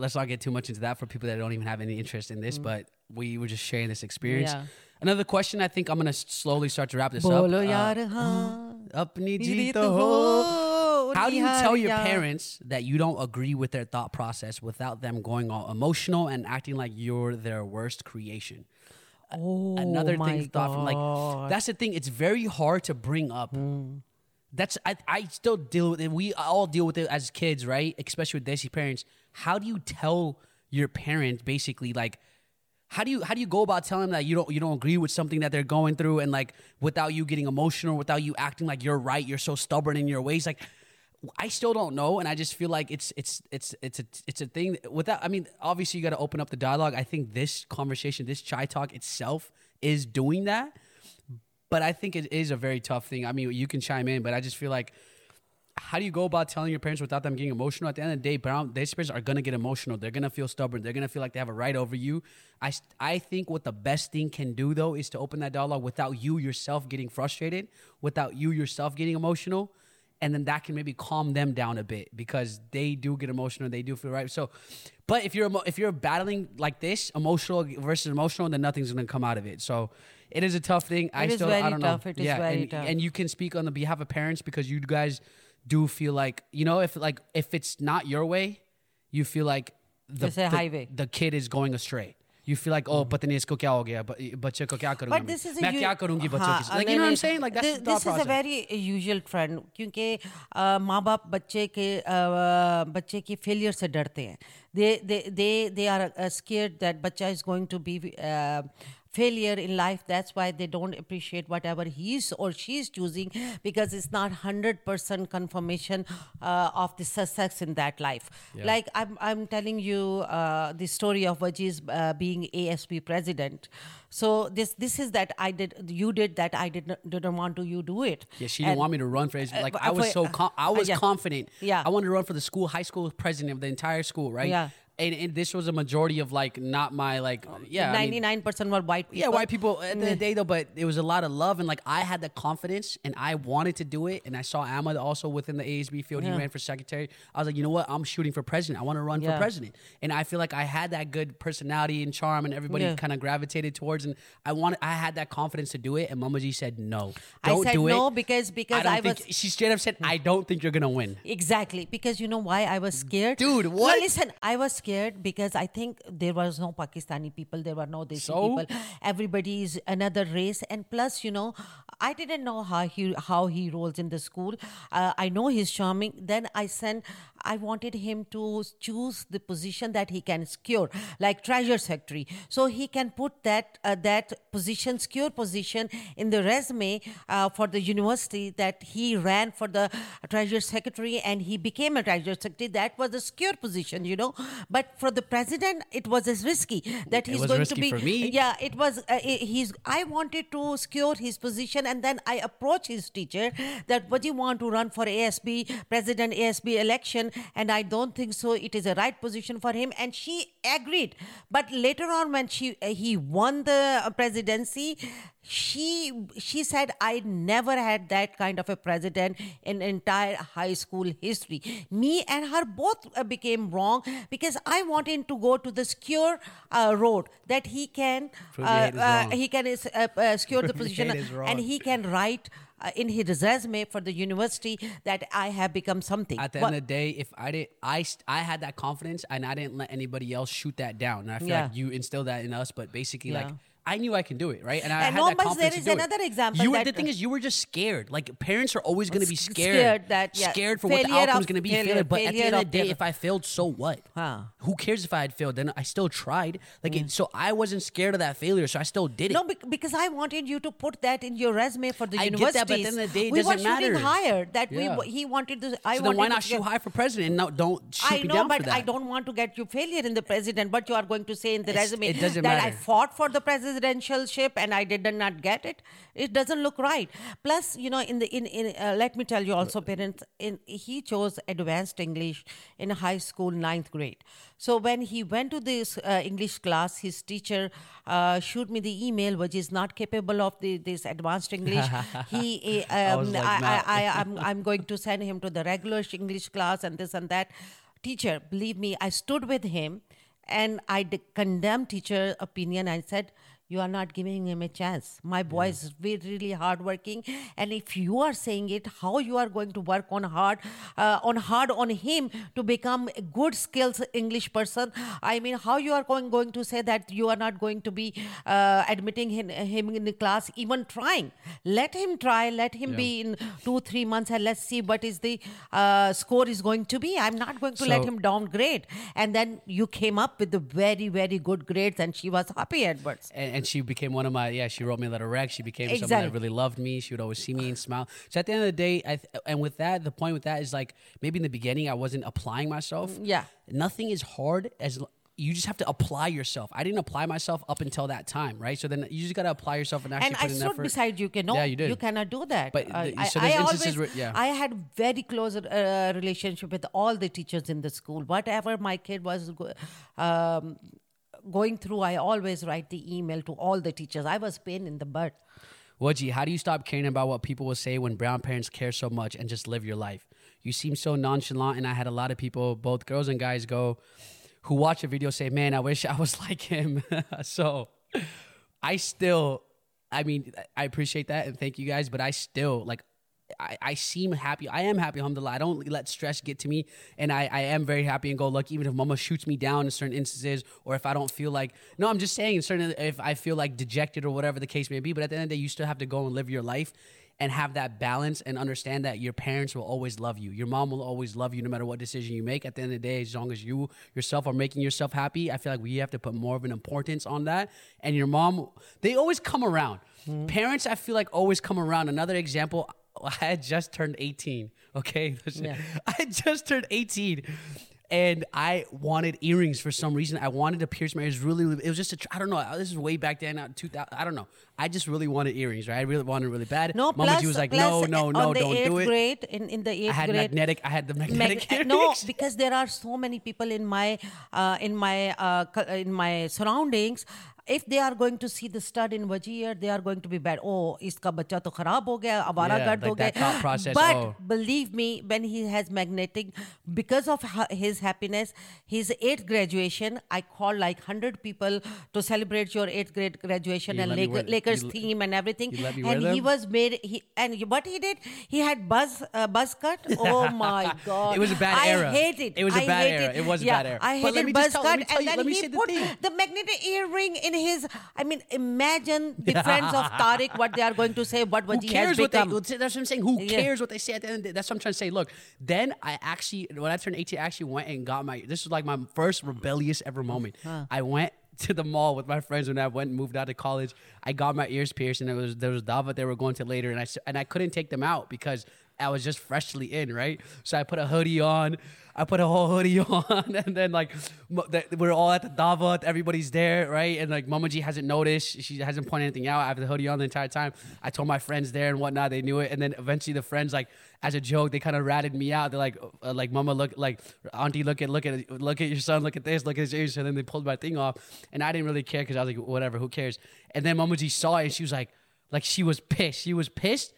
let's not get too much into that for people that don't even have any interest in this, but we were just sharing this experience. Mm. Yeah. Another question I think I'm gonna slowly start to wrap this Bolo up. Uh, yaar haan, Apni jeet jeet ho. ho, How do you tell your parents that you don't agree with their thought process without them going all emotional and acting like you're their worst creation? Oh Another thing thought from like that's the thing. It's very hard to bring up. That's I, I still deal with it. We all deal with it as kids, right? Especially with Desi parents. How do you tell your parent basically like how do you how do you go about telling them that you don't you don't agree with something that they're going through and like without you getting emotional, without you acting like you're right, you're so stubborn in your ways, like I still don't know, and I just feel like it's it's it's it's a it's a thing. Without, I mean, obviously you got to open up the dialogue. I think this conversation, this chai talk itself, is doing that. But I think it is a very tough thing. I mean, you can chime in, but I just feel like, how do you go about telling your parents without them getting emotional? At the end of the day, brown these parents are gonna get emotional. They're gonna feel stubborn. They're gonna feel like they have a right over you. I I think what the best thing can do though is to open that dialogue without you yourself getting frustrated, without you yourself getting emotional, and then that can maybe calm them down a bit because they do get emotional, they do feel right. So, but if you're if you're battling like this, emotional versus emotional, then nothing's gonna come out of it. So. It is a tough thing. I is still, very I don't tough. know. It is yeah, very and, tough. and you can speak on the behalf of parents because you guys do feel like you know if like if it's not your way, you feel like the It's a the, highway. the kid is going astray. You feel like oh पता नहीं इसको क्या हो गया ब- बच्चे को क्या करूंगा But this is a मैं u- क्या करूंगी बच्चों हाँ, के साथ? like नहीं, you know what I'm नहीं, saying like that's thi- the this thought is a process. very usual trend क्योंकि uh, माँ बाप बच्चे के uh, बच्चे की फेलियर से डरते हैं they they they they are uh, scared that बच्चा is going to be uh, failure in life that's why they don't appreciate whatever he's or she's choosing because it's not 100% confirmation uh, of the success in that life like i'm, I'm telling you uh, the story of Wajeeh's uh, being ASB president so this this is that i did you did that i did not, didn't want to you do it Yeah, she didn't And- want me to run for. Like but I was so com- I was yeah. confident. Yeah. I wanted to run for the school, high school president of the entire school, right? Yeah. And, and this was a majority of like not my like yeah. 99% were white people Yeah, white people at the end of the Mm. day though, but it was a lot of love and like I had the confidence and I wanted to do it. And I saw Ahmad also within the ASB field. He ran for secretary. I was like, you know what? I'm shooting for president. I want to run Yeah. for president. And I feel like I had that good personality and charm and everybody Yeah. kind of gravitated towards and I wanted I had that confidence to do it. And Mama Jee said no. I Don't said do no it. because because I, I, think, was she straight up said, I don't think you're gonna win. Exactly, because you know why I was scared, Dude, No, what? listen, I was scared because I think there was no Pakistani people, there were no Desi So? people. Everybody is another race, and plus, you know, I didn't know how he how he rolls in the school. Uh, I know he's charming. Then I sent. I wanted him to choose the position that he can secure, like treasure secretary, so he can put that uh, that position, secure position, in the resume uh, for the university that he ran for the treasure secretary and he became a treasure secretary. That was a secure position, you know. But for the president, it was as risky that he's going to be. for me. Yeah, it was. Uh, i- he's. I wanted to secure his position, and then I approached his teacher that, "Would you want to run for ASB president ASB election?" And I don't think so. It is a right position for him, and she agreed. But later on, when she uh, he won the uh, presidency, she she said, "I never had that kind of a president in entire high school history." Me and her both uh, became wrong because I wanted to go to the secure uh, road that he can uh, uh, he can secure the position and he can write uh, in his resume for the university that I have become something. At the But- end of the day, if I did, I I had that confidence and I didn't let anybody else shoot that down. And I feel Yeah. like you instill that in us, but basically, like. I knew I can do it, right? And I And had that confidence there to is do it. another example You were, the thing is, you were just scared. Like parents are always going to be scared, Scared that- yeah, scared for what the failure outcome's of- going to be. failure- Failure, but at the end of the day, failure. if I failed, so what? Huh. Who cares if I had failed? Then I still tried. Like Mm. it, so, I wasn't scared of that failure, so I still did it. No, because I wanted you to put that in your resume for the I get that, but at the end of the day, it we doesn't were shooting matter. higher. That Yeah. we he wanted to. I so then why to not get- shoot high for president no, don't shoot I know, down but for that? I don't want to get you failure in the president. But you are going to say in the resume it doesn't that I fought for the presidentialship and I did not get it. It doesn't look right. Plus, you know, in the in in uh, let me tell you also, parents, in he chose advanced English in high school ninth grade. So when he went to this uh, English class, his teacher uh, showed me the email, which is not capable of the, this advanced English. he, uh, I um, was like, I. I, I, I'm, I'm going to send him to the regular English class and this and that. Teacher, believe me, I stood with him and I de- condemned teacher opinion. I said, you are not giving him a chance. My boy is really, hardworking, and if you are saying it, how you are going to work on hard, uh, on hard on him to become a good skills English person? I mean, how you are going going to say that you are not going to be uh, admitting him, him in the class, even trying? Let him try. Let him be in two three months, and let's see what is the uh, score is going to be. I'm not going to let So- him downgrade. And then you came up with the very very good grades, and she was happy, Edwards. and, and she became one of my yeah she wrote me a letter rec she became someone that really loved me she would always see me and smile so at the end of the day I th- and with that the point with that is like maybe in the beginning i wasn't applying myself Yeah. nothing is hard as l- you just have to apply yourself. I didn't apply myself up until that time, right? So then you just gotta apply yourself and actually and put I in stood effort. beside you. No, Yeah, you did. You cannot do that. But I, the- I- so I there's always, where- yeah. I had very close uh, relationship with all the teachers in the school. Whatever my kid was um, going through, I always write the email to all the teachers. I was pain in the butt. Wajeeh, how do you stop caring about what people will say when brown parents care so much and just live your life? You seem so nonchalant, and I had a lot of people, both girls and guys, go who watch a video say, "Man, I wish I was like him." so, I still, I mean, I appreciate that and thank you guys, but I still like. I, I seem happy. I am happy, alhamdulillah. I don't let stress get to me. And I, I am very happy and go lucky, even if mama shoots me down in certain instances, or if I don't feel like, no, I'm just saying, certain, if I feel like dejected or whatever the case may be. But at the end of the day, you still have to go and live your life and have that balance and understand that your parents will always love you. Your mom will always love you no matter what decision you make. At the end of the day, as long as you yourself are making yourself happy, I feel like we have to put more of an importance on that. And your mom, they always come around. Mm-hmm. Parents, I feel like always come around. Another example, I had just turned 18. Okay. Yeah. I had just turned 18 and I wanted earrings for some reason. I wanted to pierce my ears really, really it was just a, I don't know. This is way back then, uh, 2000. I don't know. I just really wanted earrings, right? I really wanted really bad. No, Mama plus, G was like, no, no, no, don't do it. Grade, in, in the eighth I had grade, magnetic, I had the magnetic Mag- earrings. no, because there are so many people in my uh, in my uh, in my surroundings. If they are going to see the stud in Wajir, they are going to be bad. Oh, iska bacha to kharab ho gaya, abara Yeah, gard ho like that gaya. process, But oh. believe me, when he has magnetic, because of his happiness, his eighth graduation, I called like hundred people to celebrate your eighth grade graduation You and let me Lak- wear- Lakers you- theme and everything. you let me wear and he was made. He and what he did, he had buzz uh, buzz cut. Oh my god! It was a bad I era. hate it. It was a I bad era. It was a yeah, bad era. I hated let me just buzz tell- cut, tell and you- then let me he the put thing. the magnetic earring in his. I mean, imagine the friends of Tariq what they are going to say. What Who Wajeeh has cares what they? become. That's what I'm saying. Who Yeah. cares what they say at the end of the day? That's what I'm trying to say. Look, then I actually, when I turned 18, I actually went and got my. This was like my first rebellious ever moment. I went to the mall with my friends when I went and moved out to college. I got my ears pierced, and it was there was Dava they were going to later, and I and I couldn't take them out because I was just freshly in, right? So I put a hoodie on. I put a whole hoodie on, and then like we're all at the davat, everybody's there, right? And like Mama hasn't noticed, she hasn't pointed anything out. I have the hoodie on the entire time. I told my friends there and whatnot, they knew it, and then eventually the friends like as a joke, they kind of ratted me out. They're like, uh, like Mama, look, like Auntie, look at, look at, look at your son, look at this, look at his ears, and then they pulled my thing off, and I didn't really care because I was like, whatever, who cares? And then Mama saw it, and she was like, like she was pissed. She was pissed,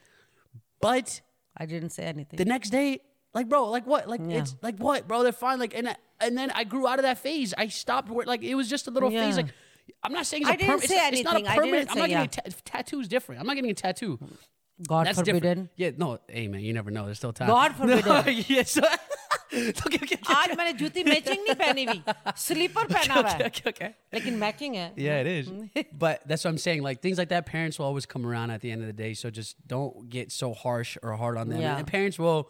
but I didn't say anything. the next day, like bro, like what? Like Yeah. it's like what, bro? They're fine. Like and I, and then I grew out of that phase. I stopped where like it was just a little phase. Like I'm not saying it's I a permanent. say It's, it's not a permanent. I'm not getting yeah. a ta- tattoo's different. I'm not getting a tattoo. God That's forbidden. different. Yeah, no, hey man, you never know. There's still time. God No, forbidden. yeah, so, okay, okay, okay, आज मैंने जूती matching नहीं पहनी हुई sleeper पहना हुआ okay, है okay, okay. लेकिन मैचिंग है Yeah, it is. but that's what I'm saying. Like things like that, parents will always come around at the end of the day. So just don't get so harsh or hard on them. Yeah. And parents will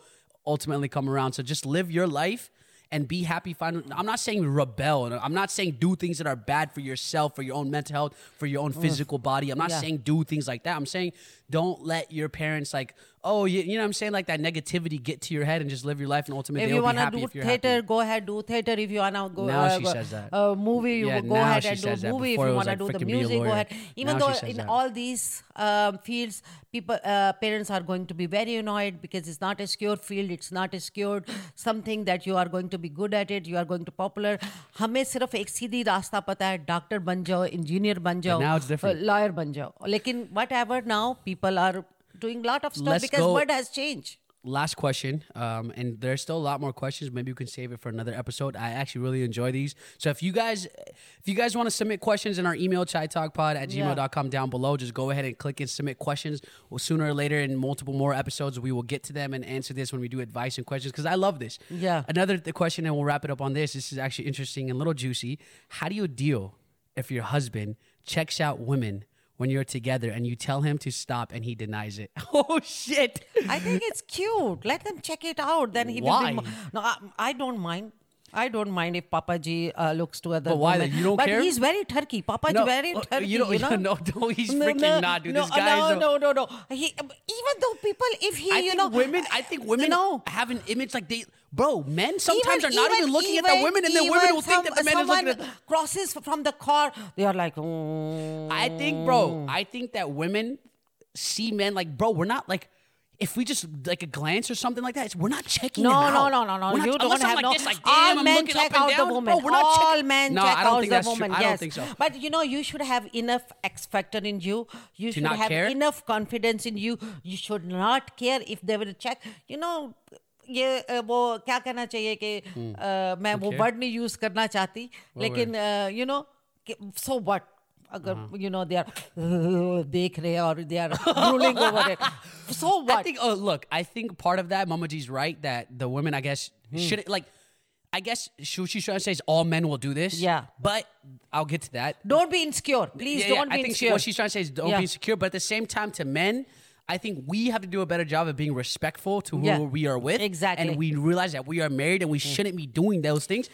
ultimately come around. So just live your life and be happy. Find. I'm not saying rebel. and I'm not saying do things that are bad for yourself, for your own mental health, for your own physical body. I'm not Yeah. saying do things like that. I'm saying don't let your parents like, oh, you, you know what I'm saying? Like that negativity get to your head and just live your life and ultimately if they'll you be want to happy do if you're theater, happy. go ahead, do theater. If you want to go, Now uh, she go- says that. Uh, movie, you Yeah, go now ahead she and says do that. movie. If Before it you was want to like, do the freaking be a music, go lawyer. ahead. Even Now she though says in that. all these um, fields, people, uh, parents are going to be very annoyed because it's not a secure field. It's not a secured something that you are going to be good at it. You are going to popular. हमें सिर्फ एक सीधी रास्ता पता है doctor बन जाओ engineer बन जाओ now it's different. लॉयर बन जाओ लेकिन whatever now people are doing a lot of stuff Let's because go- world has changed last question, um, and there's still a lot more questions. Maybe you can save it for another episode. I actually really enjoy these. So if you guys, if you guys want to submit questions in our email, chai talkpod at Yeah. gmail.com down below, just go ahead and click and submit questions. Well, sooner or later, in multiple more episodes, we will get to them and answer this when we do advice and questions because I love this. Yeah. Another th- question, and we'll wrap it up on this. This is actually interesting and a little juicy. How do you deal if your husband checks out women? When you're together and you tell him to stop and he denies it. Oh shit. I think it's cute. Let them check it out. Then he will Why? be. Mo- no, I, I don't mind. I don't mind if Papa Jee uh, looks to other But why women. You don't but care? he's very turkey. Papa No, very uh, turkey. you don't- know? no, no, he's freaking not, dude. No, This guy no, a- no, no, no. He, even though people, if he, I you think know, women. I think women no. have an image like they, bro. Men sometimes Even- are not even, looking at the women, and the women even will think that the men is looking at. crosses from the car. They are like, mm. I think, bro. I think that women see men like, bro. We're not like. if we just like a glance or something like that, it's, we're not checking No, them no, no, no, no. Not- you don't have like no. this, like, all I'm men check out down. the woman. Bro, we're not all checking- men No, check I don't out think the that's true. woman. I don't think so. But you know, you should have enough X factor in you. You should not have care? enough confidence in you. You should not care if they will check. You know. ये वो क्या कहना चाहिए कि मैं वो word नहीं use करना चाहती लेकिन यू नो सो वट अगर यू नो दे आर देख रहे और they are ruling over it. So what? I think, oh, look, I think part of that, Mama Jee's right that the women, I guess, hmm. should like. I guess she, she's trying to say is all men will do this. Yeah. But I'll get to that. Don't be insecure. Please yeah, don't yeah. be I think insecure. She, what she's trying to say is don't yeah. be insecure. But at the same time, to men, I think we have to do a better job of being respectful to who Yeah. we are with. Exactly. And we realize that we are married and we mm. shouldn't be doing those things.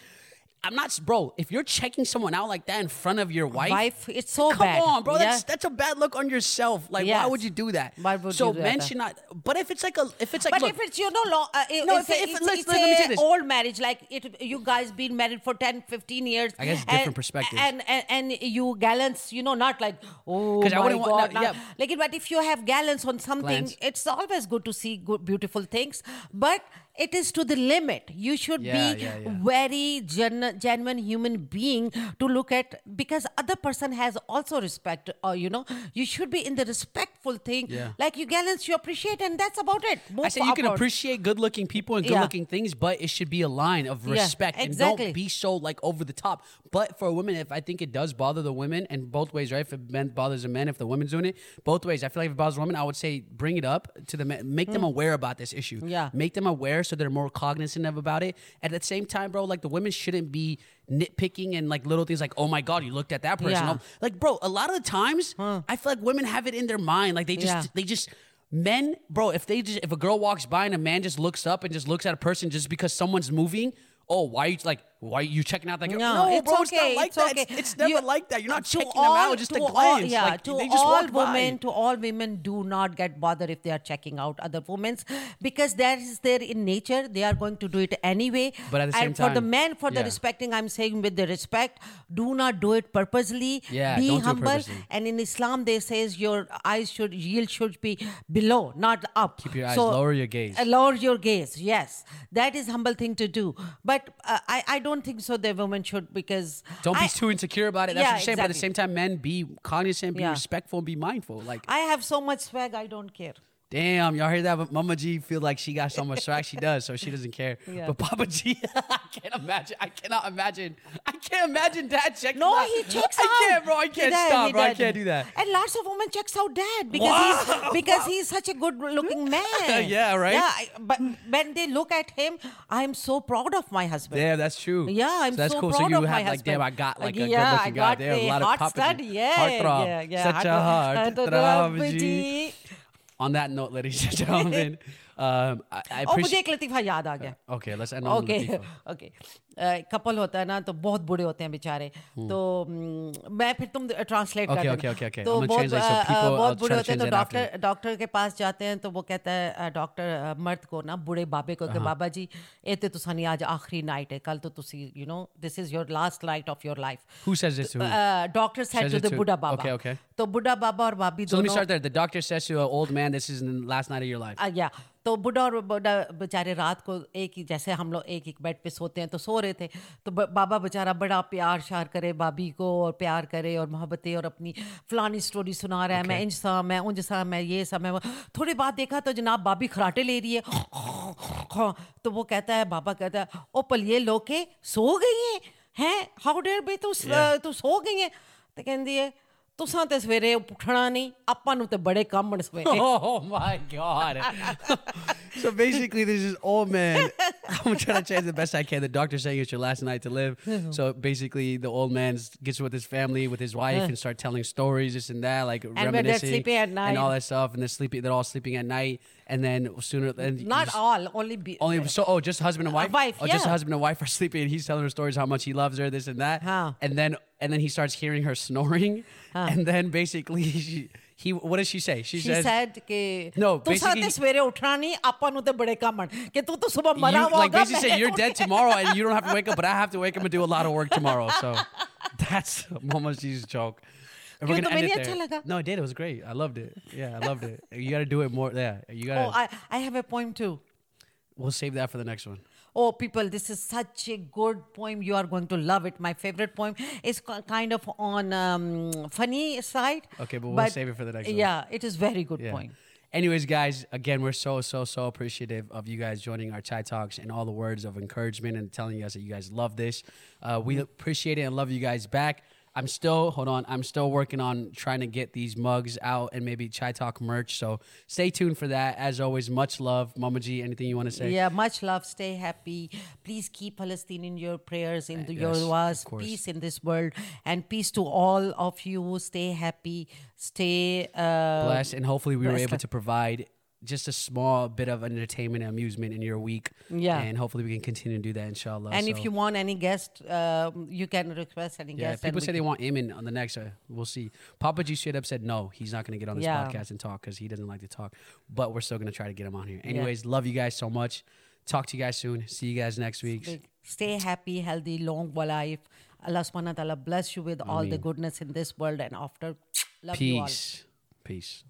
I'm not, bro. If you're checking someone out like that in front of your wife, Wife, it's so come bad. on, bro. That's Yeah. that's a bad look on yourself. Like, why would you do that? Why would so you do men that? should not. But if it's like a, if it's like, But look, if it's you know long, uh, it- No, it's, if- a, if- it's, let's- it's let me say a old marriage like it you guys been married for 10 15 years I guess different perspectives. and, and and you gallants you know not like oh my god want- no, yeah. like but if you have gallants on something Glance. it's always good to see good beautiful things but it is to the limit you should Yeah, be yeah, yeah. very gen- genuine human being to look at because other person has also respect or you know you should be in the respectful thing like you gallants you appreciate and that's about it Move I say you can appreciate good looking people and good looking things, but it should be a line of respect and exactly. don't be so like over the top. But for women, if I think it does bother the women, and both ways, right? If it men bothers the men, if the women's doing it, both ways. I feel like if it bothers women, I would say bring it up to the men, make them aware about this issue. Hmm. Yeah. make them aware so they're more cognizant of about it. At the same time, bro, like the women shouldn't be nitpicking and like little things like, oh my god, you looked at that person. Yeah. Like, bro, a lot of the times, I feel like women have it in their mind, like they just Yeah. they just men, bro, if they just if a girl walks by and a man just looks up and just looks at a person just because someone's moving, oh, why are you like why are you checking out that girl? No, it's bro, okay. it's not like it's that. okay. It's, it's never You- like that. You're not checking all- them out just a all- yeah, like, to all walk by. women, to all women, do not get bothered if they are checking out other women's because that is there in nature. They are going to do it anyway. But at the same and for the men, for the respecting, I'm saying with the respect, do not do it purposely. Yeah, be don't do it humble. purposely. and in Islam, they says your eyes should yield should be below, not up. Keep your eyes- lower your gaze. uh, lower your gaze. Yes, that is humble thing to do. But uh, I I don't think so. The women should because Don't be I- too insecure about it. That's Yeah, what you're saying. But at the same time, men be cognizant, be Yeah. respectful, and be mindful. Like, I have so much swag, I don't care. damn, y'all hear that? But Mama Jee feel like she got so much swag. She does, so she doesn't care. Yeah. But Papa Jee, I can't imagine. I cannot imagine. I can't imagine Dad checking No, out. he checks I out. can't, bro. I can't stop, he bro. I can't do that. And lots of women checks out dad because he's because he's such a good looking man. Yeah, right? Yeah, I- but when they look at him, I'm so proud of my husband. Yeah, that's true. Yeah, I'm so that's so cool. proud so you of have my like, husband. damn, I got like a yeah, good-looking I guy. got There, a lot of stud. Yeah, Heartthrob. yeah, yeah. Such a heart. Heartthrob, G. G. On that note, ladies and gentlemen, Oh, मुझे एक लतीफ़ा याद आ गया। Okay okay okay couple होता है ना तो बहुत बुरे होते हैं बेचारे। तो um, मैं फिर तुम ट्रांसलेट कर तो बहुत uh, uh, बहुत बुरे होते हैं तो डॉक्टर डॉक्टर के पास जाते हैं तो वो कहता है डॉक्टर मर्द को ना बुरे बाबे को कि बाबा जी ए तो तुसानी आज आखिरी नाइट है कल तो तुसी you know this is your last night of your life who says this doctor said to the baba तो बुढ़ा बाबा uh, तो और भाभी दोनों so let me start there the doctor says to a old man this is the last night of your life या तो बुढ़ा और बुढ़ा बेचारे रात को एक ही जैसे हम लोग एक एक बेड पे सोते हैं तो सो रहे थे। तो बाबा बेचारा बड़ा प्यार शार करे भाभी को और प्यार करे और मोहब्बतें और अपनी फलानी स्टोरी सुना रहा है मैं इंज सा मैं उंज सा मैं ये सा मैं थोड़ी बात देखा तो जनाब भाभी खराटे ले रही है। तो वो कहता है बाबा कहता है ओ पलिए लोके सो गई हैं? हैं? हाउ डेयर बे तू तू सो गई है? तो कहती है ਤੁਸਾਂ ਤੇ ਸਵੇਰੇ ਉੱਠਣਾ ਨਹੀਂ ਆਪਾਂ ਨੂੰ ਤੇ ਬੜੇ ਕੰਮ ਸਵੇਰੇ my God So basically, this is old man. I'm trying to change the best I can. The doctor saying it's your last night to live. So basically, the old man gets with his family, with his wife, and start telling stories, this and that, like and reminiscing and all that stuff. And they're sleeping. They're all sleeping at night and then sooner than not just, all, only be, only so oh, just husband and wife, wife, oh, yeah. just husband and wife are sleeping, and he's telling her stories how much he loves her, this and that, huh. and then and then he starts hearing her snoring, huh. and then basically she, he what does she say? She, she says, said कि no, like basically say you're dead tomorrow and you don't have to wake up but I have to wake up and do a lot of work tomorrow so that's Mama Jee's joke and we're gonna end it there. No, I did. It was great. I loved it. Yeah, I loved it. You got to do it more. Yeah, you got to. Oh, I, I have a poem too. We'll save that for the next one. Oh, people, this is such a good poem. You are going to love it. My favorite poem is kind of on um, funny side. Okay, but we'll but save it for the next yeah, one. Yeah, it is very good yeah. poem. Anyways, guys, again, we're so, so, so appreciative of you guys joining our Chai Talks and all the words of encouragement and telling us that you guys love this. Uh, we mm-hmm. appreciate it and love you guys back. I'm still, hold on, I'm still working on trying to get these mugs out and maybe Chai Talk merch. So stay tuned for that. As always, much love. Mama Jee, anything you want to say? Yeah, much love. Stay happy. Please keep Palestine in your prayers, in the, your yes, duas. of. Peace in this world, and peace to all of you. Stay happy. Stay uh, Blessed. And hopefully we were able to provide just a small bit of entertainment and amusement in your week. Yeah. And hopefully we can continue to do that, inshallah. And if you want any guest, um, you can request any Yeah, guest. people say they want Eamon on the next. Uh, we'll see. Papa Jee straight up said no, he's not going to get on this Yeah. podcast and talk because he doesn't like to talk. But we're still going to try to get him on here. Anyways, love you guys so much. Talk to you guys soon. See you guys next week. Stay happy, healthy, long life. Allah subhanahu wa ta'ala bless you with all the goodness in this world and after. Love you all. Peace. Peace.